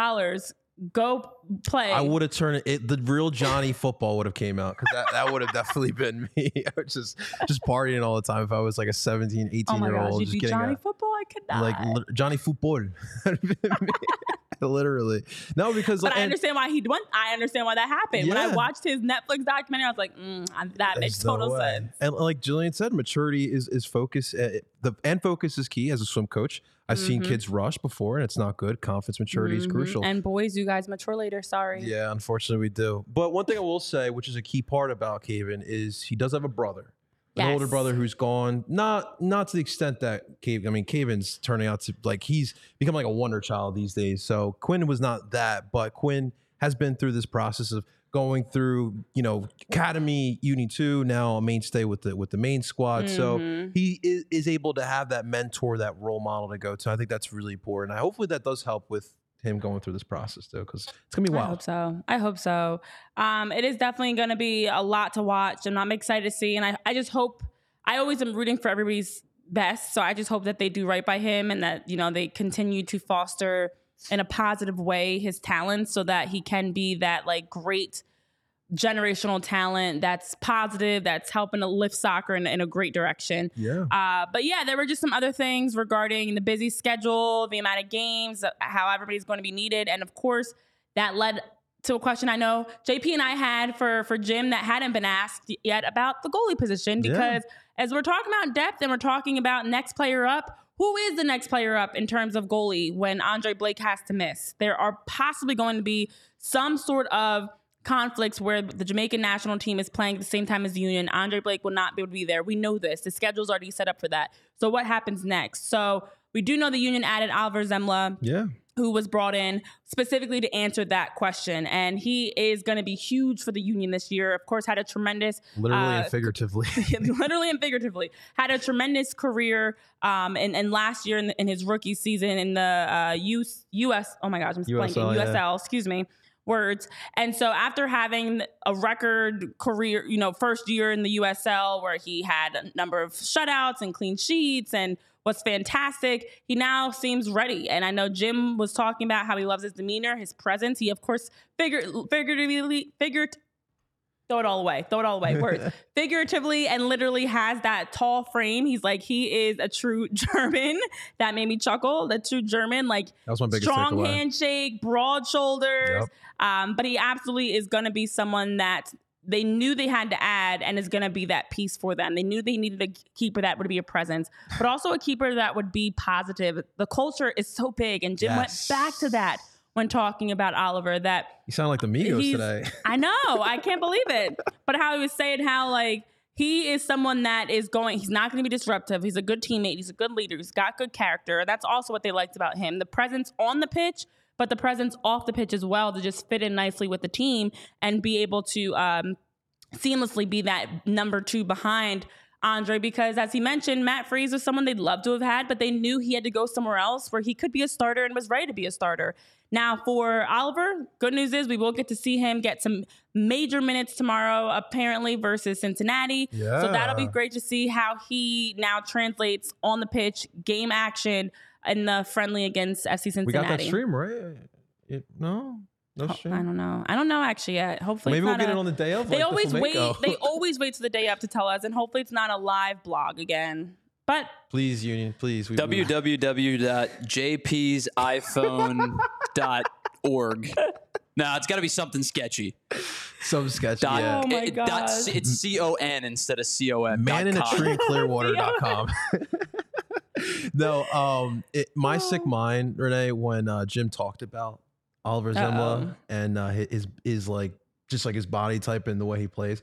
Go play. I would have turned it. The real Johnny football would have came out because that, that would have definitely been me. I was just just partying all the time. If I was like a 17, 18 oh year gosh, old, you'd just Johnny a- Football? I could not. like li- Johnny football. Literally, no, because But I and- understand why he went. I understand why that happened. When I watched his Netflix documentary, I was like, mm, that makes no total way. sense. And like Jillian said, maturity is is focus. Uh, the and focus is key as a swim coach. I've seen Mhm. kids rush before, and it's not good. Confidence, maturity is Mhm. crucial. And boys, you guys mature later. Sorry. Yeah, unfortunately, we do. But one thing I will say, which is a key part about Cavan, is he does have a brother, an older brother who's gone. Not not to the extent that Cave. I mean, Cavan's turning out to like he's become like a wonder child these days. So Quinn was not that, but Quinn has been through this process of going through, you know, academy, uni two, now a mainstay with the with the main squad. So Mhm. he is, is able to have that mentor, that role model to go to. I think that's really important. I hopefully that does help with him going through this process though, because it's gonna be wild. I hope so. I hope so. Um, it is definitely going to be a lot to watch, and I'm excited to see. And I, I just hope. I always am rooting for everybody's best, so I just hope that they do right by him, and that you know they continue to foster in a positive way his talents, so that he can be that like great generational talent that's positive, that's helping to lift soccer in, in a great direction. Yeah. Uh, but yeah, there were just some other things regarding the busy schedule, the amount of games, how everybody's going to be needed, and of course, that led to a question I know JP and I had for for Jim that hadn't been asked yet about the goalie position Yeah. because as we're talking about depth and we're talking about next player up, who is the next player up in terms of goalie when Andre Blake has to miss? There are possibly going to be some sort of conflicts where the Jamaican national team is playing at the same time as the Union. Andre Blake will not be able to be there. We know this. The schedule's already set up for that. So what happens next? So we do know the Union added Oliver Semmler Yeah. Who was brought in specifically to answer that question. And he is going to be huge for the Union this year. Of course, had a tremendous, Literally uh, and figuratively. literally and figuratively, had a tremendous career. Um, and, and last year in, in his rookie season in the uh, US, US, oh my gosh, I'm USL, blanking, yeah. USL, excuse me. Words. And so after having a record career, you know, first year in the USL where he had a number of shutouts and clean sheets and was fantastic, he now seems ready. And I know Jim was talking about how he loves his demeanor, his presence. He, of course, figure, figuratively, figured, throw it all away, throw it all away, words. Figuratively and literally has that tall frame. He's like, he is a true German. That made me chuckle. The true German, like, That was my biggest strong takeaway. handshake, broad shoulders. Yep. Um, but he absolutely is going to be someone that they knew they had to add and is going to be that piece for them. They knew they needed a keeper that would be a presence, but also a keeper that would be positive. The culture is so big, and Jim Yes. went back to that when talking about Oliver. That You sound like the Migos today. I know. I can't believe it. But how he was saying how like he is someone that is going. He's not going to be disruptive. He's a good teammate. He's a good leader. He's got good character. That's also what they liked about him. The presence on the pitch, but the presence off the pitch as well to just fit in nicely with the team and be able to um, seamlessly be that number two behind Andre because as he mentioned, Matt Freese was someone they'd love to have had, but they knew he had to go somewhere else where he could be a starter and was ready to be a starter. Now for Oliver, good news is we will get to see him get some major minutes tomorrow, apparently versus Cincinnati. So that'll be great to see how he now translates on the pitch, game action in the friendly against FC Cincinnati. We got that stream, right? It, no? No Oh, stream? I don't know. I don't know actually yet. Hopefully, Maybe we'll get a- it on the day of. they like the always wait. They oh. always wait to the day up to tell us, and hopefully it's not a live blog again. But please, Union, please. We, we- www.jpsiphone.org. No, it's got to be something sketchy. Some sketchy. Dot, yeah. Oh my it- God. C- it's C O N instead of C O M. Man in a dot com. tree, clearwater.com. no, um, it, my sick Oh. mind, Renee, when uh, Jim talked about Oliver Semmler Uh-oh. and uh, his, is like just like his body type and the way he plays.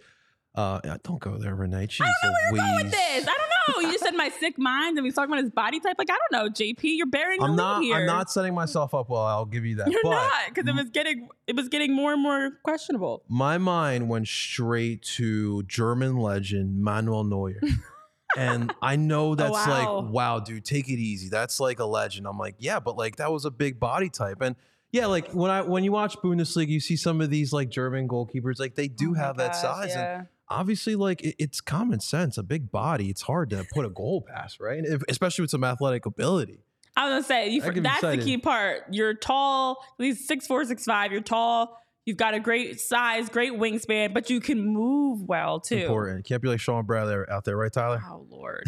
Uh, don't go there, Renee. Jeez I don't know where you're going with this. I don't know. You just said my sick mind, and we talking about his body type. Like I don't know, JP. You're bearing I'm not. here. I'm not setting myself up well. I'll give you that. You're but not because it was getting it was getting more and more questionable. my mind went straight to German legend Manuel Neuer. and I know oh, that's wow. like, wow, dude, take it easy. That's like a legend. I'm like, yeah, but like that was a big body type. And yeah, like when I when you watch Bundesliga, you see some of these like German goalkeepers, like they do Oh have that gosh, size. And obviously, like it, it's common sense. A big body, it's hard to put a goal past, right? And if, especially with some athletic ability. I was gonna say you, That that's the key part. You're tall, at least six four, six five. You're tall. You've got a great size, great wingspan, but you can move well too. Important. Can't be like Shawn Bradley out there, right, Tyler? Oh Lord,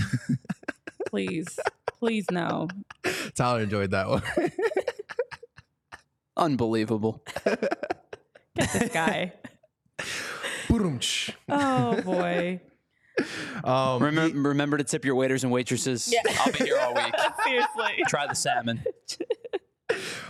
please, please no. Tyler enjoyed that one. Unbelievable. Get this guy. Boom-ch. Oh boy. um, Remember, remember to tip your waiters and waitresses. Yeah. I'll be here all week. Seriously. Try the salmon.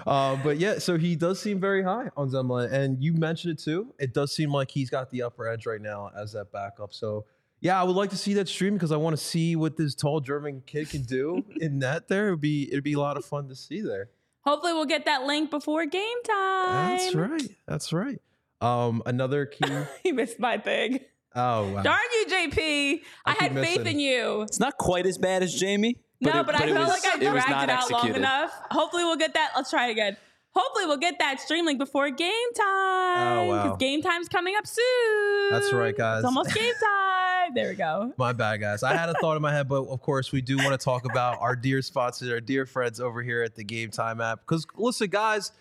Uh, but yeah, so he does seem very high on Semmler, and you mentioned it too. It does seem like he's got the upper edge right now as that backup. So yeah, I would like to see that stream because I want to see what this tall German kid can do in that. There, it'd be it'd be a lot of fun to see there. Hopefully we'll get that link before game time. That's right. That's right. Um, another key. He missed my thing. Oh wow. Darn you, JP. I, I had faith missing. in you. It's not quite as bad as Jamie. No, it- but, I felt was- like I it was dragged not it out long enough. Hopefully we'll get that. Let's try it again. Hopefully we'll get that stream link before game oh, time. Oh, wow. Because game time's coming up soon. That's right, guys. It's almost game time. There we go. My bad, guys. I had a thought in my head, but of course, we do want to talk about our dear sponsors, our dear friends over here at the Game Time app. Because listen, guys,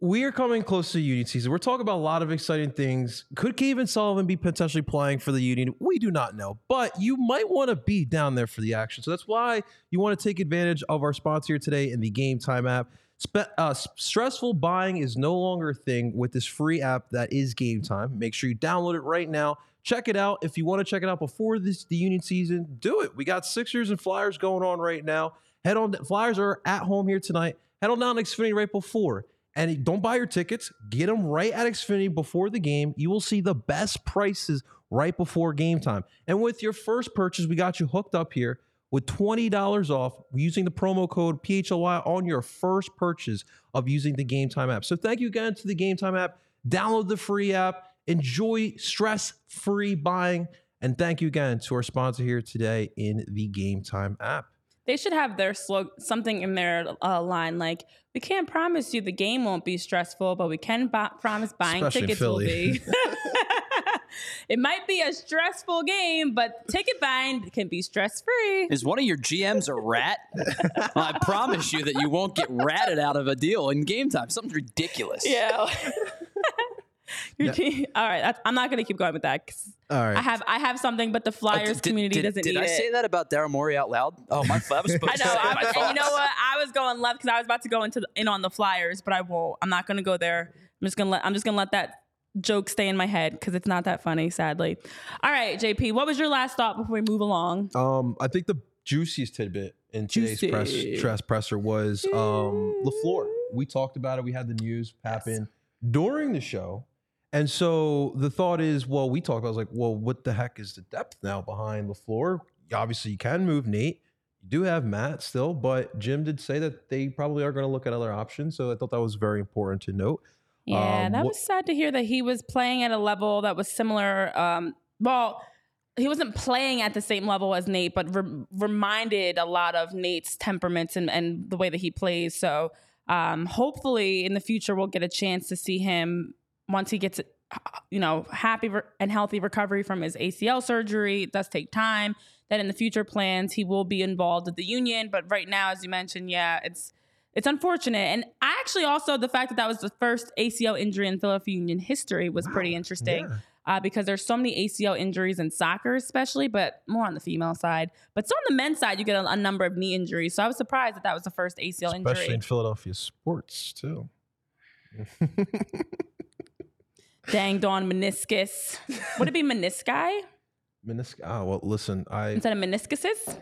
We are coming close to Union season. We're talking about a lot of exciting things. Could Cavan Sullivan be potentially playing for the Union? We do not know, but you might want to be down there for the action. So that's why you want to take advantage of our sponsor here today in the Game Time app. Spe- uh, stressful buying is no longer a thing with this free app that is Game Time. Make sure you download it right now. Check it out. If you want to check it out before this the Union season, do it. We got Sixers and Flyers going on right now. Head on. Flyers are at home here tonight. Head on down to Xfinity right before. And don't buy your tickets. Get them right at Xfinity before the game. You will see the best prices right before game time. And with your first purchase, we got you hooked up here with $20 off using the promo code PHLY on your first purchase of using the Game Time app. So thank you again to the Game Time app. Download the free app. Enjoy stress-free buying. And thank you again to our sponsor here today in the Game Time app. They should have their slog something in their uh, line like, "We can't promise you the game won't be stressful, but we can bu- promise buying Especially tickets will be." it might be a stressful game, but ticket buying can be stress free. Is one of your GMs a rat? I promise you that you won't get ratted out of a deal in game time. Something ridiculous. Yeah. Your team- all right, that's, I'm not going to keep going with that. 'cause All right. I have I have something, but the Uh, Flyers did- community did, doesn't Did need I it. Did I say that about Daryl Morey out loud? Oh, my, that was supposed I to know. say I my was, and you know what? I was going left because I was about to go into the, in on the Flyers, but I won't. I'm not going to go there. I'm just gonna let. I'm just gonna let that joke stay in my head because it's not that funny, sadly. All right, JP, what was your last thought before we move along? Um, I think the juiciest tidbit in today's press, Juicy. press presser was um LeFlore. We talked about it. We had the news happen during the show, and so the thought is, well, we talked. I was like, well, what the heck is the depth now behind the floor? Obviously, you can move Nate. You do have Matt still, but Jim did say that they probably are going to look at other options. So I thought that was very important to note. Yeah, Um, that what- was sad to hear that he was playing at a level that was similar. Um, well, he wasn't playing at the same level as Nate, but re- reminded a lot of Nate's temperaments and, and the way that he plays. So um, hopefully in the future we'll get a chance to see him once he gets, you know, happy and healthy recovery from his ACL surgery. It does take time. That in the future plans he will be involved with the union, but right now, as you mentioned, yeah, it's it's unfortunate. And I actually also the fact that that was the first ACL injury in Philadelphia Union history was pretty interesting Yeah. uh, because there's so many ACL injuries in soccer, especially, but more on the female side. But so on the men's side, you get a, a number of knee injuries. So I was surprised that that was the first ACL Especially injury. in Philadelphia sports too. Danged on meniscus. Would it be menisci Menisc- oh, well, listen, I instead of meniscuses?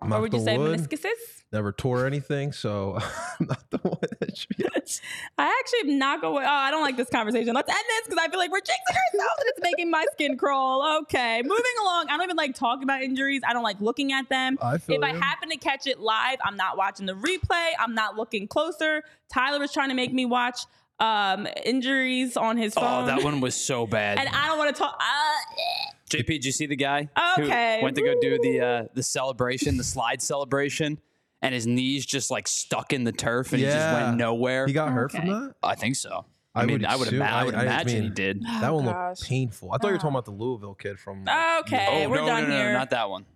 Or would you say wood, meniscuses? never tore anything, so I'm not the one that should be I actually am not going. Oh, I don't like this conversation. Let's end this because I feel like we're jinxing ourselves and it's making my skin crawl. Okay, moving along. I don't even like talking about injuries. I don't like looking at them. I feel if I happen to catch it live, I'm not watching the replay. I'm not looking closer. Tyler was trying to make me watch um, injuries on his phone. Oh, that one was so bad. And I don't want to talk. Uh, JP, did you see the guy Okay. who went to go do the uh, the celebration, the slide celebration, and his knees just like stuck in the turf and he just went nowhere? He got hurt from that. I think so. I I, mean, would I would, assume- ima- I would I- I imagine he mean- did. That one gosh. looked painful. I thought you were talking about the Louisville kid from. okay, oh we're no, done no, no, here. no, not that one.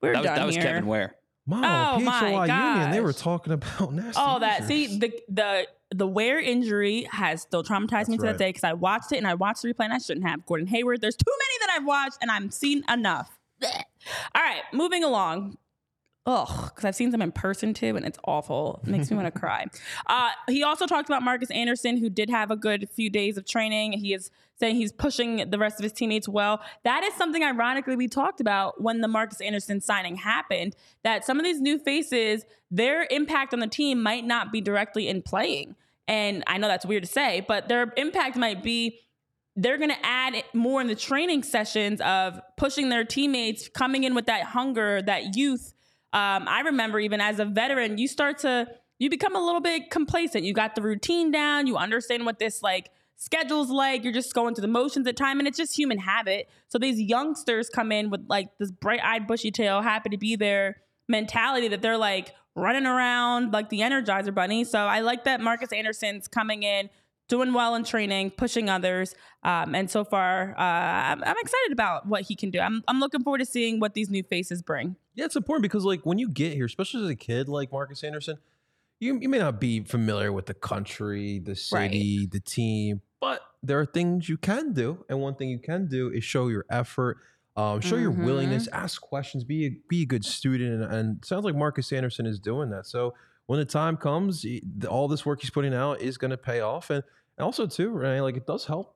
we're that was done that was here. Kevin Ware. Mom, Oh, my PHLY Union. They were talking about nasty. Oh, that see the the the Ware injury has still traumatized me to right. that day because I watched it and I watched the replay and I shouldn't have. Gordon Hayward. There's too many that I've watched and I'm seen enough. All right, moving along. Ugh, because I've seen them in person too, and it's awful. It makes me want to cry. Uh, he also talked about Markus Anderson, who did have a good few days of training. He is saying he's pushing the rest of his teammates well. That is something, ironically, we talked about when the Markus Anderson signing happened. That some of these new faces, their impact on the team might not be directly in playing. And I know that's weird to say, but their impact might be they're going to add more in the training sessions of pushing their teammates, coming in with that hunger, that youth. Um, I remember even as a veteran, you start to you become a little bit complacent. You got the routine down. You understand what this like schedule's like. You're just going through the motions at time, and it's just human habit. So these youngsters come in with like this bright eyed, bushy tail, happy to be there mentality that they're like running around like the Energizer Bunny. So I like that Markus Anderson's coming in, doing well in training, pushing others, um, and so far uh, I'm, I'm excited about what he can do. I'm I'm looking forward to seeing what these new faces bring. Yeah, it's important because like when you get here, especially as a kid like Markus Anderson, you, you may not be familiar with the country, the city, the team, but there are things you can do. And one thing you can do is show your effort, um, show your Mhm. willingness, ask questions, be a, be a good student. And, and sounds like Markus Anderson is doing that. So when the time comes, all this work he's putting out is going to pay off. And, and also, too, right, like it does help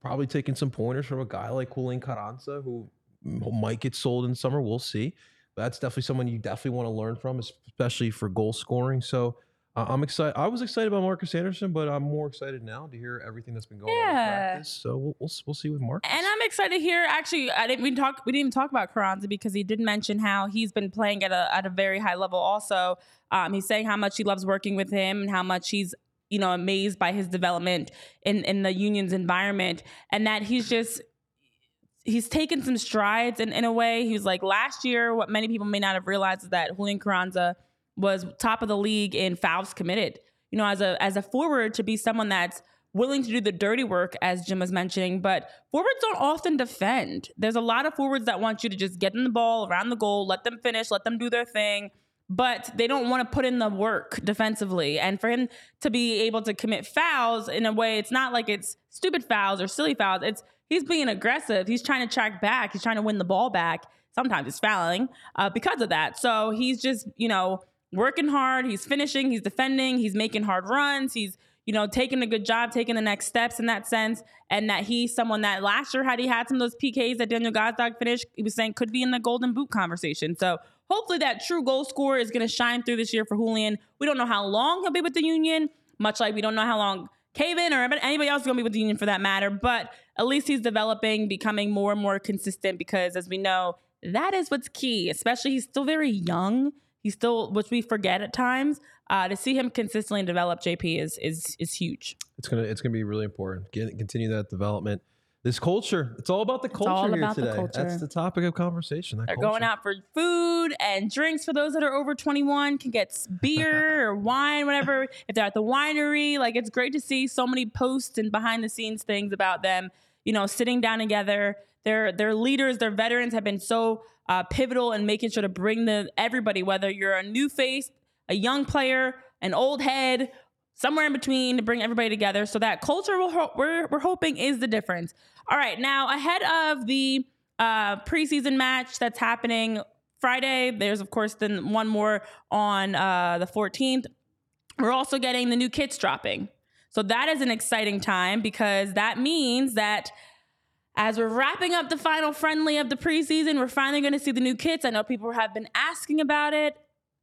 probably taking some pointers from a guy like Julian Carranza, who might get sold in summer. We'll see. But that's definitely someone you definitely want to learn from, especially for goal scoring. So uh, I'm excited. I was excited about Markus Anderson, but I'm more excited now to hear everything that's been going on in Yeah. practice. So we'll, we'll we'll see with Markus. And I'm excited to hear. Actually, I didn't even talk. We didn't even talk about Carranza because he did mention how he's been playing at a at a very high level. Also, um, he's saying how much he loves working with him and how much he's you know amazed by his development in in the union's environment, and that he's just he's taken some strides in, in a way. He was like last year, what many people may not have realized is that Julian Carranza was top of the league in fouls committed. You know, as a as a forward to be someone that's willing to do the dirty work, as Jim was mentioning, but forwards don't often defend. There's a lot of forwards that want you to just get in the ball around the goal, let them finish, let them do their thing. But they don't want to put in the work defensively. And for him to be able to commit fouls in a way, it's not like it's stupid fouls or silly fouls. It's he's being aggressive. He's trying to track back. He's trying to win the ball back. Sometimes he's fouling uh, because of that. So he's just, you know, working hard. He's finishing. He's defending. He's making hard runs. He's, you know, taking a good job, taking the next steps in that sense. And that he's someone that last year, had he had some of those PKs that Daniel Gazdag finished, he was saying could be in the Golden Boot conversation. So hopefully that true goal scorer is going to shine through this year for Julian. We don't know how long he'll be with the Union, much like we don't know how long Cavan or anybody else is going to be with the Union for that matter. But at least he's developing, becoming more and more consistent because, as we know, that is what's key. Especially he's still very young. He's still, which we forget at times. Uh, to see him consistently develop, JP is is is huge. it's gonna it's gonna be really important. Get, continue that development. This culture, it's all about the culture all here about the today. culture. That's the topic of conversation. That They're culture. going out for food and drinks for those that are over 21 can get s- beer or wine, whatever. If they're at the winery, like it's great to see so many posts and behind the scenes things about them, you know, sitting down together. Their their leaders, their veterans have been so uh, pivotal in making sure to bring the everybody, whether you're a new face, a young player, an old head, somewhere in between, to bring everybody together. So that culture we're we're hoping is the difference. All right, now ahead of the uh, preseason match that's happening Friday. There's of course then one more on uh, the 14th. We're also getting the new kits dropping. So that is an exciting time because that means that as we're wrapping up the final friendly of the preseason, we're finally going to see the new kits. I know people have been asking about it.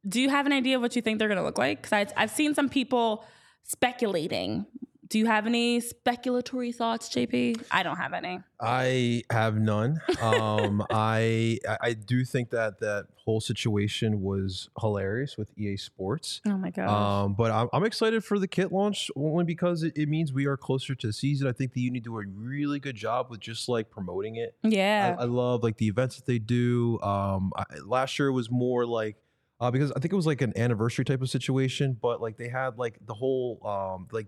Do you have an idea of what you think they're going to look like? Because I've seen some people speculating. Do you have any speculatory thoughts, JP? I don't have any. I have none. Um, I I- do think that that whole situation was hilarious with EA Sports. Oh my gosh. Um, but I'm, I'm excited for the kit launch only because it, it means we are closer to the season. I think the Union do a really good job with just like promoting it. yeah. I, I love like the events that they do. Um, I, last year was more like uh, because I think it was like an anniversary type of situation, but like they had like the whole um like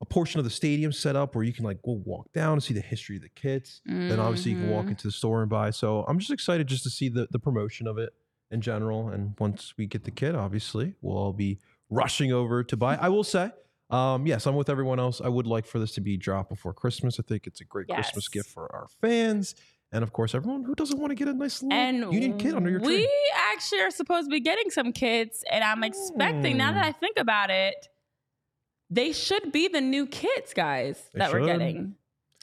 a portion of the stadium set up where you can like go walk down and see the history of the kits. Then obviously you can walk Mhm. into the store and buy. So I'm just excited just to see the the promotion of it in general. And once we get the kit, obviously we'll all be rushing over to buy. I will say. Um, yes, I'm with everyone else. I would like for this to be dropped before Christmas. I think it's a great Christmas gift for our fans. And of course, everyone who doesn't want to get a nice little and Union kit under your we tree. actually are supposed to be getting some kits, and I'm expecting now Hmm. that I think about it, they should be the new kits, guys, They that we're getting.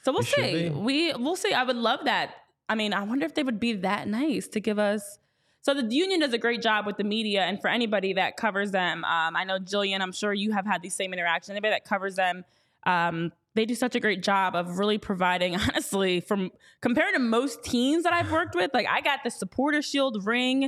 So we'll They see. We we'll see. I would love that. I mean, I wonder if they would be that nice to give us. So the union does a great job with the media, and for anybody that covers them, um, I know Jillian. I'm sure you have had these same interactions. Anybody that covers them, um, they do such a great job of really providing. Honestly, from compared to most teams that I've worked with, like I got the supporter shield ring.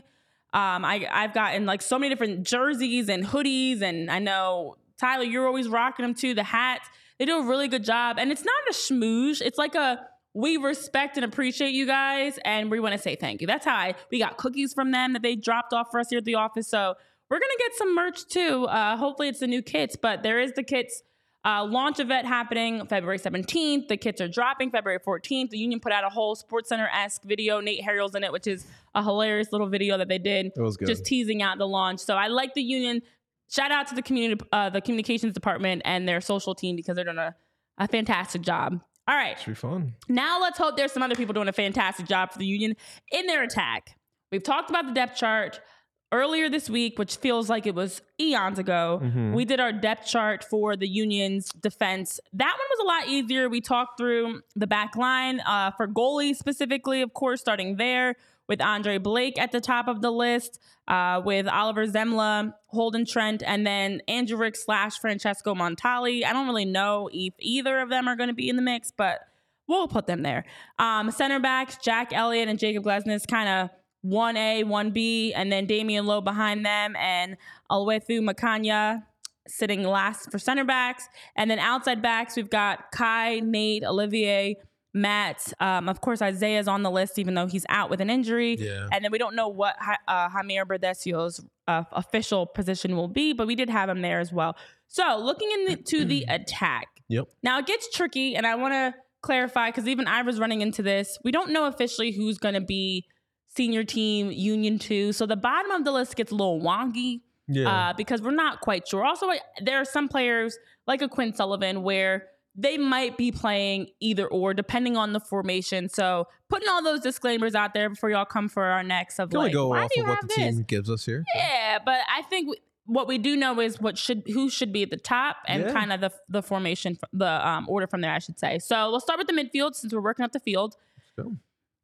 Um, I I've gotten like so many different jerseys and hoodies, and I know Tyler, you're always rocking them too. The hats, they do a really good job, and it's not a schmooze. It's like a we respect and appreciate you guys, and we want to say thank you. That's how I. We got cookies from them that they dropped off for us here at the office, so we're gonna get some merch too. Uh, hopefully, it's the new kits, but there is the kits. Uh, launch event happening February 17th. The kits are dropping February 14th. The Union put out a whole Sports Center esque video. Nate Harriel's in it, which is a hilarious little video that they did It was good. just teasing out the launch. So I like the union shout out to the community, uh, the communications department and their social team because they're doing a, a fantastic job. All right. Should be fun. Now let's hope there's some other people doing a fantastic job for the Union in their attack. We've talked about the depth chart earlier this week, which feels like it was eons ago. Mhm. We did our depth chart for the Union's defense. That one was a lot easier. We talked through the back line uh, for goalies specifically, of course, starting there with Andre Blake at the top of the list, uh, with Oliver Semmler, Holden Trent, and then Andrew Rick slash Francesco Montali. I don't really know if either of them are going to be in the mix, but we'll put them there. Um, center backs, Jack Elliott and Jakob Glesnes, kind of 1A, 1B, and then Damion Lowe behind them, and Olwethu Makhanya sitting last for center backs. And then outside backs, we've got Kai, Nate, Olivier, Matt. Um, of course, Isaiah's on the list, even though he's out with an injury. Yeah. And then we don't know what Ha- uh, Jamir Berdecio's uh, official position will be, but we did have him there as well. So looking into the attack. Yep. Now it gets tricky, and I want to clarify because even I was running into this. We don't know officially who's going to be senior team Union two, so the bottom of the list gets a little wonky Yeah. uh, because we're not quite sure. Also, there are some players like a Quinn Sullivan where they might be playing either or depending on the formation. So putting all those disclaimers out there before y'all come for our next of Can we like, go why off do you of what the this? team gives us here? Yeah, but I think w- what we do know is what should who should be at the top and Yeah. kind of the the formation, the um, order from there, I should say. So we'll start with the midfield since we're working up the field. go.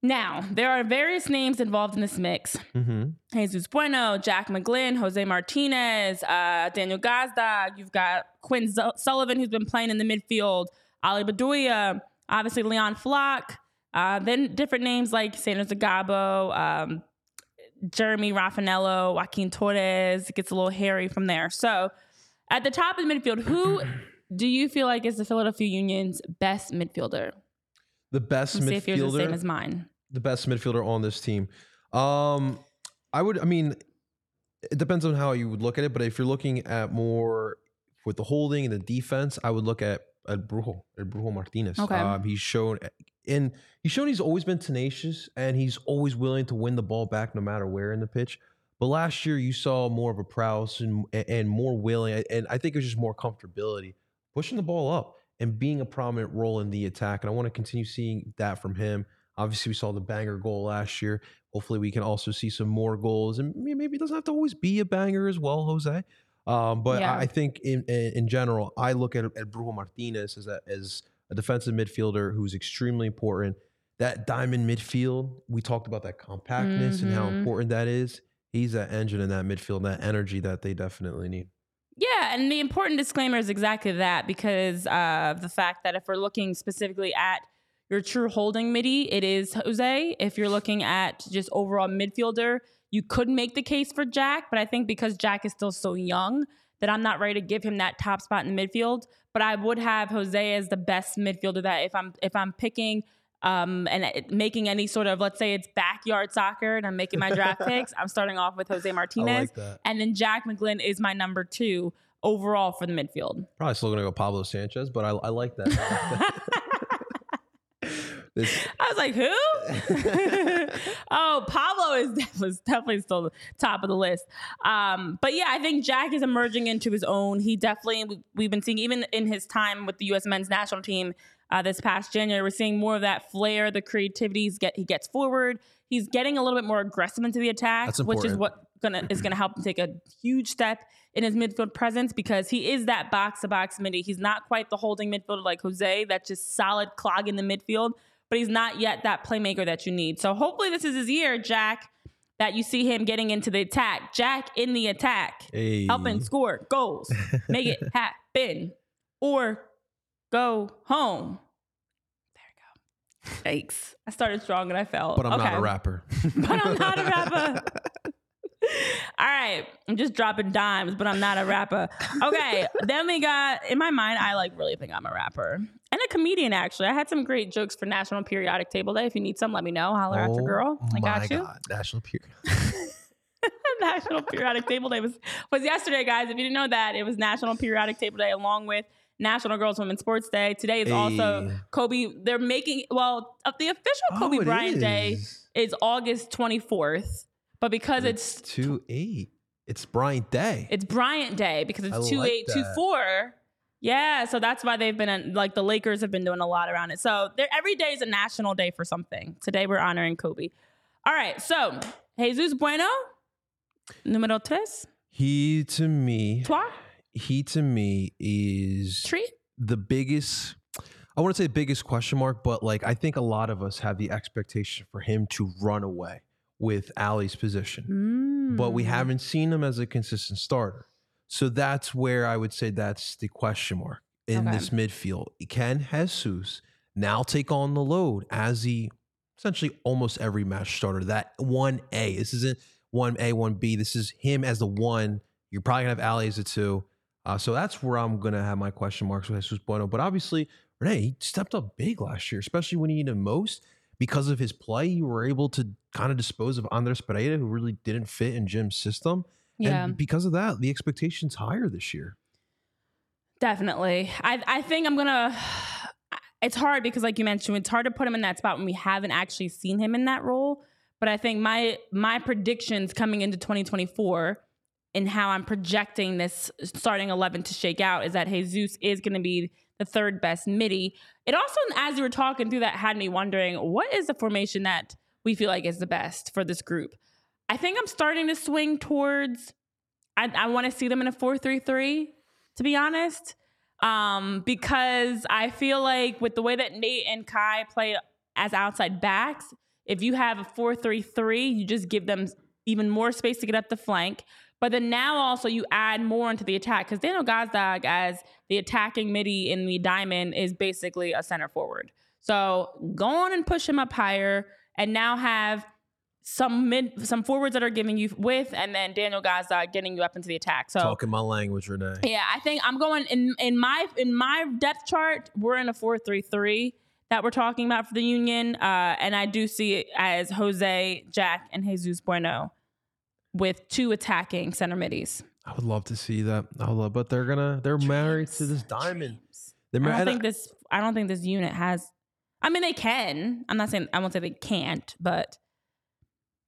Now there are various names involved in this mix. Mm-hmm. Jesus Bueno, Jack McGlynn, Jose Martinez, uh, Daniel Gazdag. You've got Quinn Zu- Sullivan, who's been playing in the midfield. Ali Bedoya, obviously Leon Flach. Uh, then different names like Sanders Ngabo, um, Jeremy Rafanello, Joaquin Torres. It gets a little hairy from there. So at the top of the midfield, who do you feel like is the Philadelphia Union's best midfielder? The best Let's see if yours the same midfielder. as mine. the best midfielder on this team. Um, I would. I mean, it depends on how you would look at it. But if you're looking at more with the holding and the defense, I would look at El Brujo, El Brujo Martinez. Okay. Um, he's shown, and he's shown he's always been tenacious and he's always willing to win the ball back no matter where in the pitch. But last year you saw more of a prowess and and more willing, and I think it was just more comfortability pushing the ball up and being a prominent role in the attack. And I want to continue seeing that from him. Obviously, we saw the banger goal last year. Hopefully, we can also see some more goals, and maybe it doesn't have to always be a banger as well, Jose. Um, but Yeah. I I think in, in general, I look at, at Brujo Martinez as a, as a defensive midfielder who's extremely important. That diamond midfield, we talked about that compactness and how Mhm. important that is. He's that engine in that midfield, that energy that they definitely need. Yeah, and the important disclaimer is exactly that because of the fact that if we're looking specifically at your true holding midi, it is Jose. If you're looking at just overall midfielder, you could make the case for Jack, but I think because Jack is still so young that I'm not ready to give him that top spot in the midfield. But I would have Jose as the best midfielder that if I'm if I'm picking um, and making any sort of let's say it's backyard soccer and I'm making my draft picks, I'm starting off with Jose Martinez. that. And then Jack McGlynn is my number two overall for the midfield. Probably still gonna go Pablo Sanchez, but I, I like that. I. This- I was like, who? oh, Pablo is was definitely still the top of the list. Um, but yeah, I think Jack is emerging into his own. He definitely we've been seeing even in his time with the U.S. Men's National Team uh, this past January, we're seeing more of that flair, the creativity. He's get he gets forward. He's getting a little bit more aggressive into the attack, which is what gonna is gonna help him take a huge step in his midfield presence because he is that box to box midi. He's not quite the holding midfielder like Jose, that's just solid clog in the midfield, but he's not yet that playmaker that you need. So hopefully this is his year, Jack, that you see him getting into the attack. Jack in the attack, Hey. helping score goals, make it happen, or go home. There we go. Yikes. I started strong and I fell. but I'm not a rapper. but I'm not a rapper. All right, I'm just dropping dimes, but I'm not a rapper. Okay, then we got in my mind, I like really think I'm a rapper and a comedian. Actually, I had some great jokes for National Periodic Table Day. If you need some, let me know. Holler at your oh girl. I got Oh you. God. National Peer. National Periodic Table Day was was yesterday, guys. If you didn't know that, it was National Periodic Table Day along with National Girls Women's Sports Day. Today is also Kobe. They're making well uh, the official Kobe Oh, Bryant Day is. is August 24th, but because it's two eight. It's Bryant Day. It's Bryant Day because I it's two like eight two four. Yeah, so that's why they've been like the Lakers have been doing a lot around it. So every day is a national day for something. Today we're honoring Kobe. All right, so Jesus Bueno, número tres, he to me, toi, he to me is tree. the biggest I want to say biggest question mark, but like I think a lot of us have the expectation for him to run away with Ali's position. But we Mm. haven't seen him as a consistent starter. So that's where I would say that's the question mark in Okay. this midfield. Can Jesus now take on the load as he essentially almost every match starter? That 1A. This isn't 1A, 1B. This is him as the one. You're probably going to have Ali as a two. Uh, so that's where I'm going to have my question marks with Jesus Bueno. But obviously, Renee, he stepped up big last year, especially when he needed most. Because of his play, you were able to kind of dispose of Andres Perea, who really didn't fit in Jim's system. Yeah, And because of that, the expectation's higher this year. definitely. I I think I'm gonna. It's hard because, like you mentioned, it's hard to put him in that spot when we haven't actually seen him in that role. But I think my my predictions coming into 2024 and how I'm projecting this starting 11 to shake out is that Jesus is going to be the third best midi. It also, as you were talking through that, had me wondering what is the formation that we feel like is the best for this group. I think I'm starting to swing towards. I, I want to see them in a four-three-three. To be honest, um, because I feel like with the way that Nate and Kai play as outside backs, if you have a four-three-three, you just give them even more space to get up the flank. But then now also you add more into the attack because Daniel Gazdag as the attacking midi in the diamond is basically a center forward. So go on and push him up higher and now have some mid some forwards that are giving you width and then Daniel Gazdag getting you up into the attack. So Talking my language, Renee. yeah, I think I'm going in in my in my depth chart. We're in a four three three that we're talking about for the Union, uh, and I do see it as Jose, Jack, and Jesus Bueno with two attacking center middies. I would love to see that. I would love, but they're gonna they're married to this diamond. They're I don't think this. I don't think this unit has. I mean, they can. I'm not saying. I won't say they can't, but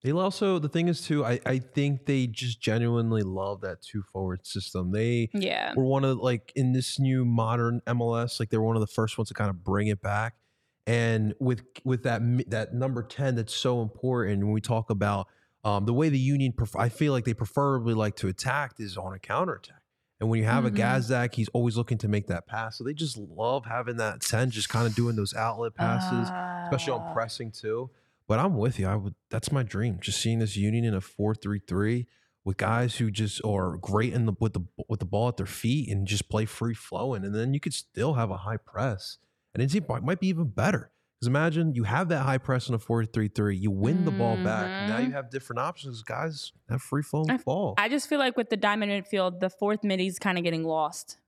They also the thing is too. I I think they just genuinely love that two forward system. They yeah, were one of like in this new modern MLS. Like they were one of the first ones to kind of bring it back. And with with that that number ten, that's so important when we talk about um, the way the Union. Pref- I feel like they preferably like to attack is on a counterattack. And when you have Mhm. a Gazdag, he's always looking to make that pass. So they just love having that ten, just kind of doing those outlet passes, especially on Ah. pressing too. But I'm with you. I would. That's my dream. Just seeing this Union in a four-three-three with guys who just are great in the with the with the ball at their feet and just play free flowing, and then you could still have a high press, and it might be even better. Because imagine you have that high press in a four-three-three, you win the ball back, now you Mhm. have different options. Guys have free flowing I- ball. I just feel like with the diamond midfield, the fourth middy's kind of getting lost,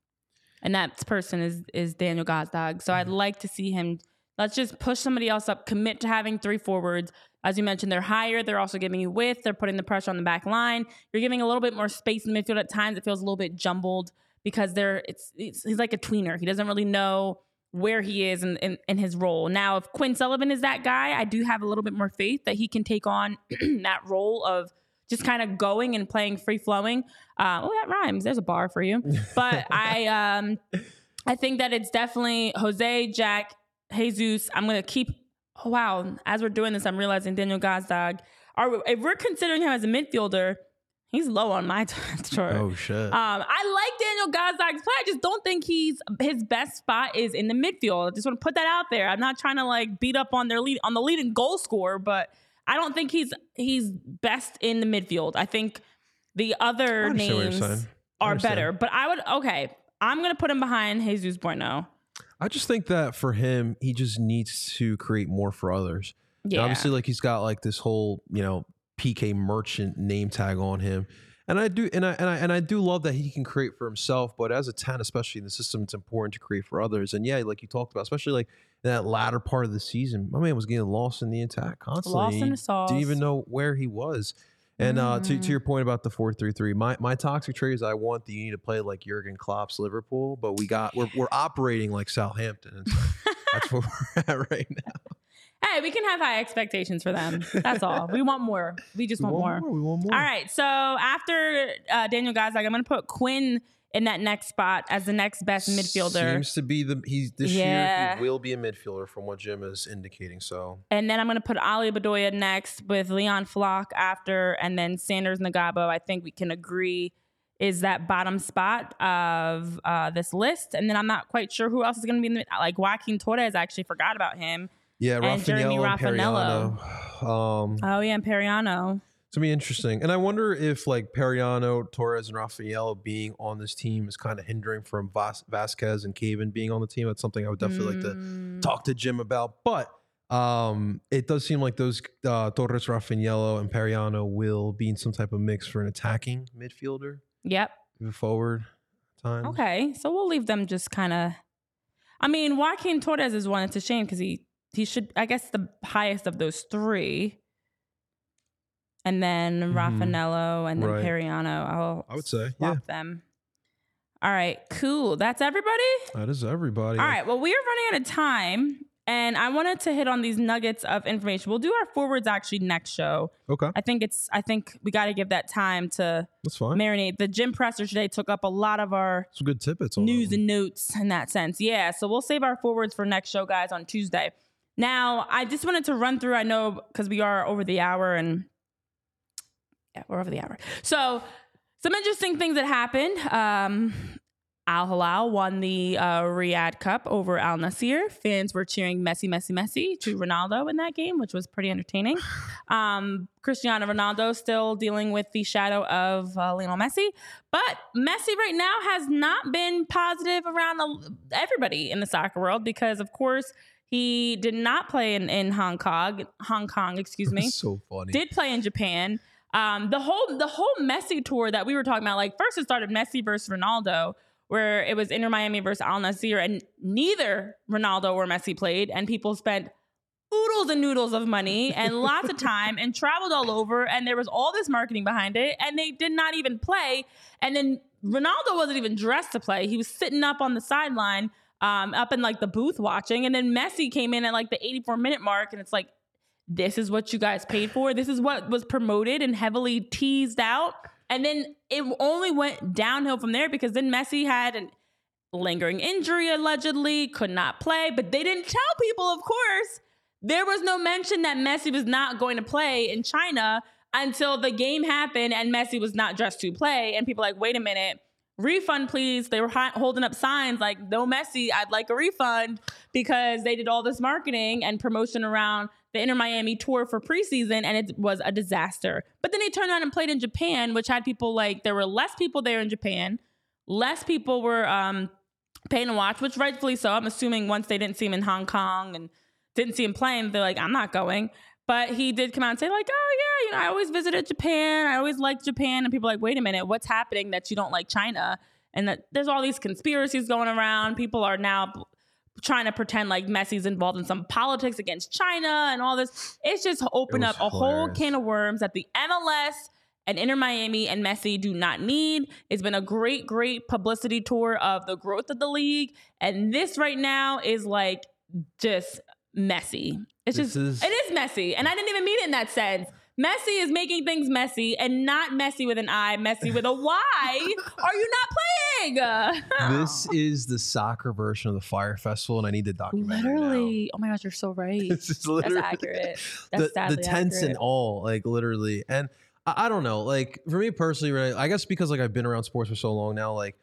and that person is is Daniel Gazdag. So Mm-hmm. I'd like to see him. Let's just push somebody else up. Commit to having three forwards. As you mentioned, they're higher. They're also giving you width. They're putting the pressure on the back line. You're giving a little bit more space in midfield at times. It feels a little bit jumbled because they're it's, it's he's like a tweener. He doesn't really know where he is in, in, in his role. Now, if Quinn Sullivan is that guy, I do have a little bit more faith that he can take on that role of just kind of going and playing free flowing. Uh, oh, that rhymes. There's a bar for you. But I um I think that it's definitely Jose, Jack, Jesus. I'm gonna keep. Oh wow! As we're doing this, I'm realizing Daniel Gazdag. Are if we're considering him as a midfielder, he's low on my chart. oh shit! Um, I like Daniel Gazdag's play. I just don't think he's his best spot is in the midfield. I just want to put that out there. I'm not trying to like beat up on their lead on the leading goal scorer, but I don't think he's he's best in the midfield. I think the other understand what you're names are better. But I would okay. I'm gonna put him behind Jesus Bueno. I just think that for him, he just needs to create more for others. And Yeah, obviously, like he's got like this whole you know PK merchant name tag on him, and I do and I and I and I do love that he can create for himself. But as a ten, especially in the system, it's important to create for others. And yeah, like you talked about, especially like that latter part of the season, my man was getting lost in the attack constantly. lost in the sauce. Didn't even know where he was. And uh, to, Mm. to your point about the four three three, my my toxic trait is I want the Union to play like Jurgen Klopp's Liverpool, but we got we're we're operating like Southampton. And so that's where we're at right now. Hey, we can have high expectations for them. That's all. We want more. We just We want, more. want more. We want more. All right. So after uh, Daniel Gazdag, I'm going to put Quinn in that next spot as the next best midfielder. Seems to be the he's this Yeah. year he will be a midfielder from what Jim is indicating. So And then I'm going to put Ali Bedoya next with Leon Flach after, and then Sanders Ngabo. I think we can agree is that bottom spot of uh, this list. And then I'm not quite sure who else is going to be in the like Joaquin Torres. I actually forgot about him. Yeah, And Jeremy and Rafanello. Periano. Um, Oh yeah, and Periano. it's gonna be interesting, and I wonder if like Periano, Torres, and Rafael being on this team is kind of hindering from Vas- Vazquez and Cavan being on the team. That's something I would definitely like to Mm, talk to Jim about. But um, it does seem like those uh, Torres, Rafanello, and Periano will be in some type of mix for an attacking midfielder Yep. forward. Time. Okay, so we'll leave them just kind of. I mean, Joaquin Torres is one. It's a shame because he he should, I guess, the highest of those three. And then Mhm. Rafanello and then Right. Periano. I'll I would say, swap yeah. them. All right, cool. That's everybody. That is everybody. All right. Well, we are running out of time, and I wanted to hit on these nuggets of information. We'll do our forwards actually next show. Okay. I think it's. I think we got to give that time to That's fine. marinate. The Jim presser today took up a lot of our Some good tidbits news and notes in that sense. Yeah. So we'll save our forwards for next show, guys, on Tuesday. Now, I just wanted to run through. I know because we are over the hour and yeah, we're over the hour. So some interesting things that happened. Um, Al Hilal won the uh, Riyadh Cup over Al Nassr. Fans were cheering Messi, Messi, Messi to Ronaldo in that game, which was pretty entertaining. Um, Cristiano Ronaldo still dealing with the shadow of uh, Lionel Messi, but Messi right now has not been positive around the, everybody in the soccer world because, of course, he did not play in, in Hong Kong. Hong Kong, excuse me so funny. did play in Japan. Um, the whole the whole Messi tour that we were talking about, like first it started Messi versus Ronaldo, where it was Inter Miami versus Al Nassr, and neither Ronaldo or Messi played, and people spent oodles and noodles of money and lots of time and traveled all over, and there was all this marketing behind it, and they did not even play. And then Ronaldo wasn't even dressed to play; he was sitting up on the sideline, um, up in like the booth watching, and then Messi came in at like the 84 minute mark, and it's like this is what you guys paid for. This is what was promoted and heavily teased out. And then it only went downhill from there because then Messi had a lingering injury allegedly, could not play. But they didn't tell people, of course. There was no mention that Messi was not going to play in China until the game happened and Messi was not dressed to play. And people like, wait a minute, refund, please. They were hi- holding up signs like, no Messi, I'd like a refund because they did all this marketing and promotion around the Inter Miami tour for preseason and it was a disaster. But then they turned around and played in Japan, which had people like, there were less people there in Japan. Less people were um, paying to watch, which rightfully so. I'm assuming once they didn't see him in Hong Kong and didn't see him playing, they're like, I'm not going. But he did come out and say, like, oh yeah, you know, I always visited Japan. I always liked Japan. And people are like, wait a minute, what's happening that you don't like China? And that there's all these conspiracies going around. People are now trying to pretend like Messi's involved in some politics against China and all this. It's just opened It up was a whole can of worms that the MLS and Inter Miami and Messi do not need. It's been a great, great publicity tour of the growth of the league. And this right now is like just messy. It's This just, is- it is messy. And I didn't even mean it in that sense. Messy is making things messy and not messy with an I, messy with a Y. Are you not playing? This is the soccer version of the Fyre Festival, and I need the documentary. now. Literally. Oh my gosh, you're so right. That's literally accurate. the, That's the tents and accurate. all, like literally. And I, I don't know, like for me personally, right? I guess because like I've been around sports for so long now, like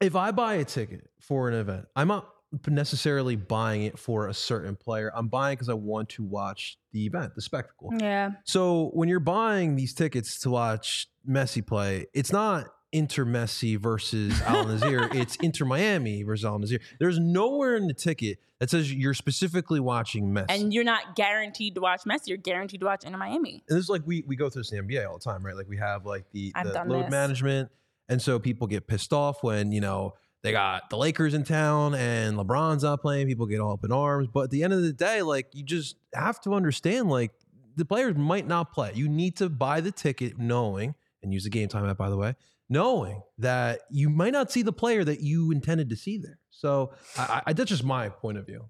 if I buy a ticket for an event, I'm not necessarily buying it for a certain player. I'm buying because I want to watch the event, the spectacle. Yeah. So when you're buying these tickets to watch Messi play, it's not Inter Messi versus Al Nassr. it's Inter Miami versus Al Nassr. There's nowhere in the ticket that says you're specifically watching Messi. And you're not guaranteed to watch Messi. You're guaranteed to watch Inter Miami. and this is like we we go through this in the NBA all the time, right? Like we have like the, the load this. management, and so people get pissed off when you know they got the Lakers in town and LeBron's not playing. People get all up in arms, but at the end of the day, like you just have to understand, like the players might not play. You need to buy the ticket knowing and use the game time app, by the way, knowing that you might not see the player that you intended to see there. So I, I that's just my point of view.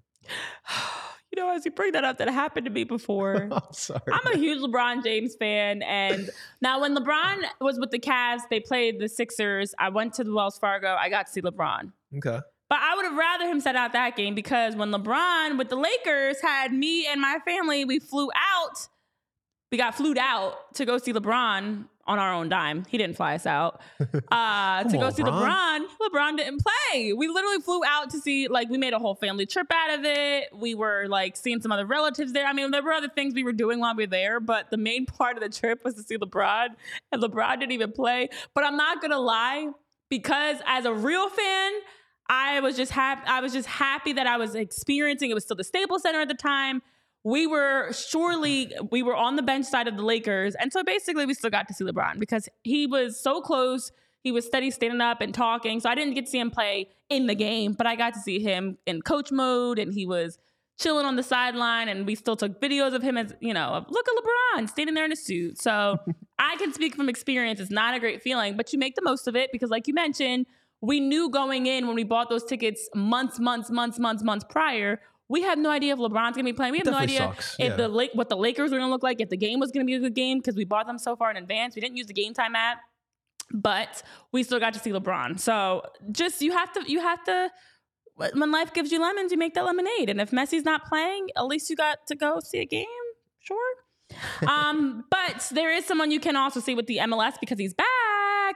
You know, as you bring that up, that happened to me before. I'm oh, sorry. I'm a huge LeBron James fan. And now, when LeBron was with the Cavs, they played the Sixers. I went to the Wells Fargo. I got to see LeBron. okay. But I would have rather him set out that game because when LeBron with the Lakers had me and my family, we flew out. We got flued out to go see LeBron on our own dime. He didn't fly us out uh, to go on, see Bron. LeBron. LeBron didn't play. We literally flew out to see, like, we made a whole family trip out of it. We were like seeing some other relatives there. I mean, there were other things we were doing while we were there, but the main part of the trip was to see LeBron, and LeBron didn't even play. But I'm not gonna lie, because as a real fan, I was just happy. I was just happy that I was experiencing. It was still the Staples Center at the time. We were surely we were on the bench side of the Lakers, and so basically we still got to see LeBron because he was so close. He was steady standing up and talking. So I didn't get to see him play in the game, but I got to see him in coach mode, and he was chilling on the sideline. And we still took videos of him as you know, look at LeBron standing there in a suit. So I can speak from experience. It's not a great feeling, but you make the most of it because, like you mentioned, we knew going in when we bought those tickets months, months, months, months, months prior. We had no idea if LeBron's gonna be playing. We have no idea sucks, if yeah. the Lake, what the Lakers were gonna look like, if the game was gonna be a good game because we bought them so far in advance. We didn't use the Game Time app, but we still got to see LeBron. So just you have to you have to when life gives you lemons, you make that lemonade. And if Messi's not playing, at least you got to go see a game. Sure. um, but there is someone you can also see with the MLS because he's back.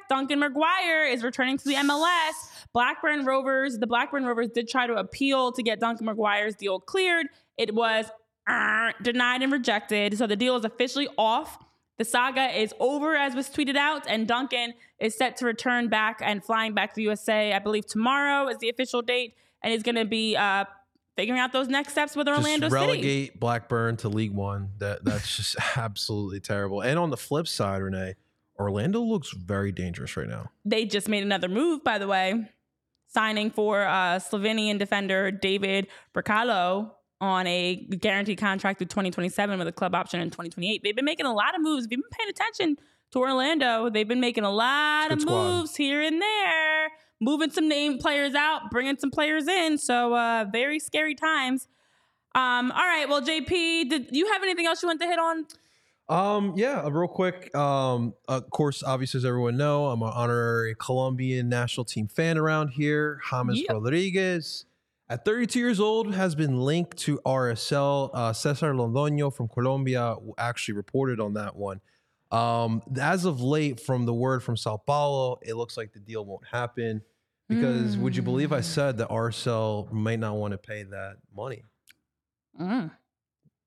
Duncan McGuire is returning to the MLS. Blackburn Rovers, the Blackburn Rovers did try to appeal to get Duncan McGuire's deal cleared. It was uh, denied and rejected. So the deal is officially off. The saga is over, as was tweeted out, and Duncan is set to return back and flying back to the USA. I believe tomorrow is the official date, and he's going to be uh, figuring out those next steps with Orlando just City. relegate Blackburn to League One. That that's just absolutely terrible. And on the flip side, Renee, Orlando looks very dangerous right now. They just made another move, by the way, signing for uh, Slovenian defender David Brekalo on a guaranteed contract through 2027 with a club option in 2028. They've been making a lot of moves. If you've been paying attention to Orlando, they've been making a lot Good of squad. moves here and there, moving some name players out, bringing some players in. So uh, very scary times. Um, all right, well, JP, did you have anything else you want to hit on? Um, yeah, uh, real quick. Um, of course, obviously, as everyone know, I'm an honorary Colombian national team fan around here. James Yep. Rodriguez, at 32 years old, has been linked to RSL. Uh, Cesar Londoño from Colombia actually reported on that one. Um, as of late, from the word from Sao Paulo, it looks like the deal won't happen because would you believe I said that RSL might not want to pay that money? Mm.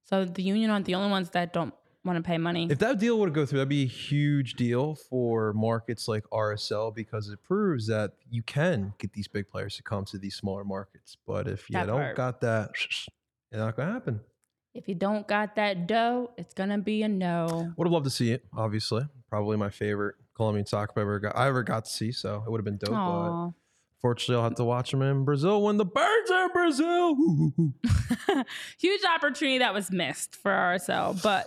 So the union aren't the only ones that don't want to pay money. If that deal were to go through, that'd be a huge deal for markets like RSL because it proves that you can get these big players to come to these smaller markets. But if you That don't part. got that, it's not gonna happen. If you don't got that dough, it's gonna be a no. Would have loved to see it. Obviously, probably my favorite Colombian soccer player I ever got, I ever got to see. So it would have been dope. But fortunately, I'll have to watch them in Brazil when the birds are in Brazil. Huge opportunity that was missed for RSL. But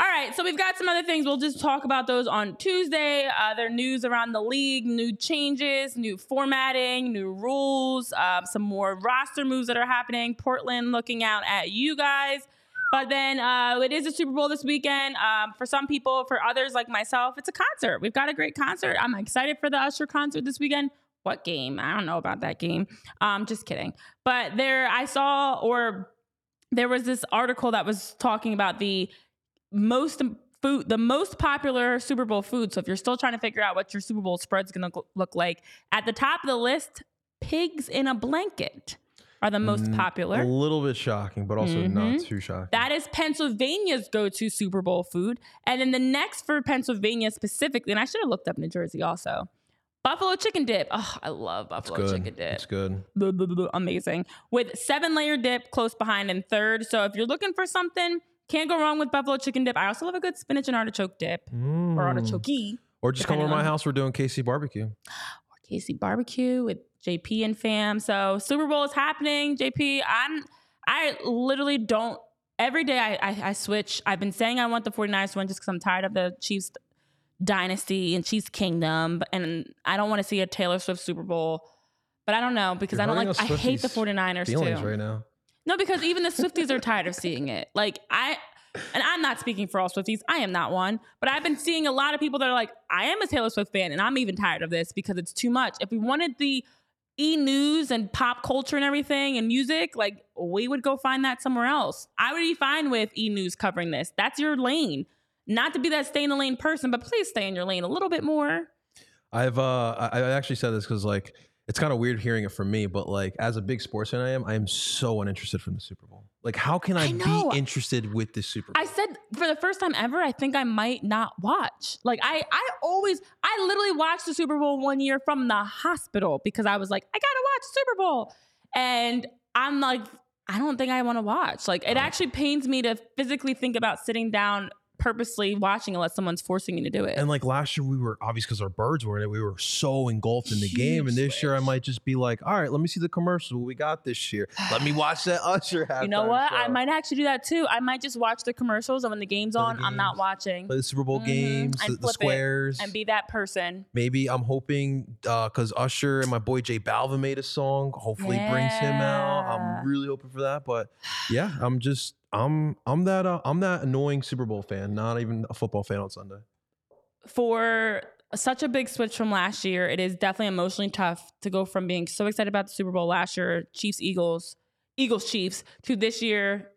all right, so we've got some other things. We'll just talk about those on Tuesday. Other news around the league, new changes, new formatting, new rules, uh, some more roster moves that are happening. Portland looking out at you guys. But then uh, it is a Super Bowl this weekend. Um, for some people, for others like myself, it's a concert. We've got a great concert. I'm excited for the Usher concert this weekend. What game? I don't know about that game. Um, just kidding. But there, I saw or there was this article that was talking about the most food, the most popular Super Bowl food. So if you're still trying to figure out what your Super Bowl spread's going to look like, at the top of the list, pigs in a blanket are the most Mm, popular. A little bit shocking, but also not Mhm. too shocking. That is Pennsylvania's go-to Super Bowl food. And then the next for Pennsylvania specifically, and I should have looked up New Jersey also. Buffalo chicken dip. Oh, I love buffalo chicken dip. It's good. Blah, blah, blah, amazing with seven layer dip close behind in third. So if you're looking for something, can't go wrong with buffalo chicken dip. I also love a good spinach and artichoke dip or Mm. artichoke. Or just come over to my house. We're doing KC barbecue. or Casey barbecue with JP and fam. So Super Bowl is happening. JP, I'm I literally don't every day I, I I switch. I've been saying I want the 49ers to win just because I'm tired of the Chiefs dynasty and Chiefs kingdom. And I don't want to see a Taylor Swift Super Bowl. But I don't know because You're I don't like I hate the 49ers Feelings too. right now. No, because even the Swifties are tired of seeing it. Like I and I'm not speaking for all Swifties. I am not one, but I've been seeing a lot of people that are like, I am a Taylor Swift fan, and I'm even tired of this because it's too much. If we wanted the e news and pop culture and everything and music, like we would go find that somewhere else. I would be fine with e news covering this. That's your lane. Not to be that stay in the lane person, but please stay in your lane a little bit more. I've uh I I actually said this because like it's kind of weird hearing it from me, but like as a big sports fan I am, I am so uninterested from the Super Bowl. Like how can I, I be interested with the Super Bowl? I said for the first time ever, I think I might not watch. Like I, I always, I literally watched the Super Bowl one year from the hospital because I was like, I gotta watch Super Bowl, and I'm like, I don't think I want to watch. Like it actually pains me to physically think about sitting down purposely watching unless someone's forcing you to do it. and like last year we were obviously because our birds were in it, we were so engulfed in the game. And Huge this year I might just be like, all right, let me see the commercial we got this year. Let me watch that Usher you know what? I might actually do that too. I might just watch the commercials, and when the game's Play the on, I'm not watching. play the Super Bowl Mhm. games, And the, the squares. and be that person. Maybe I'm hoping because Usher and my boy J Balvin made a song. Hopefully brings him out. I'm really hoping for that. But yeah, I'm just I'm I'm that uh, I'm that annoying Super Bowl fan. Not even a football fan on Sunday. for such a big switch from last year, it is definitely emotionally tough to go from being so excited about the Super Bowl last year, Chiefs, Eagles, Eagles, Chiefs, to this year,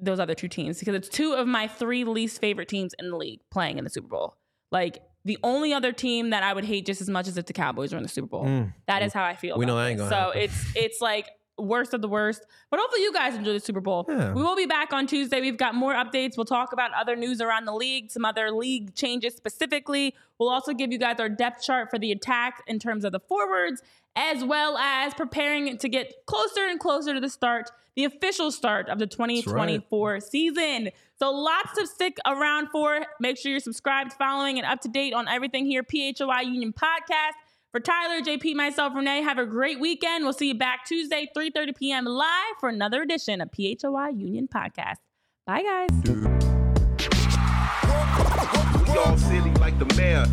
those other two teams, because it's two of my three least favorite teams in the league playing in the Super Bowl. Like the only other team that I would hate just as much as if the Cowboys were in the Super Bowl. Mm. That is how I feel. We know that ain't gonna So happen. it's it's like worst of the worst. But hopefully you guys enjoy the Super Bowl. Yeah. We will be back on Tuesday. We've got more updates. We'll talk about other news around the league, some other league changes specifically. We'll also give you guys our depth chart for the attack in terms of the forwards, as well as preparing to get closer and closer to the start, the official start of the 2024 season. So lots to stick around for. Make sure you're subscribed, following, and up to date on everything here. PHLY Union Podcast. For Tyler, JP, myself, Renee, have a great weekend. We'll see you back Tuesday, 3.30 p.m. live for another edition of PHLY Union Podcast. Bye, guys. All silly like the mayor.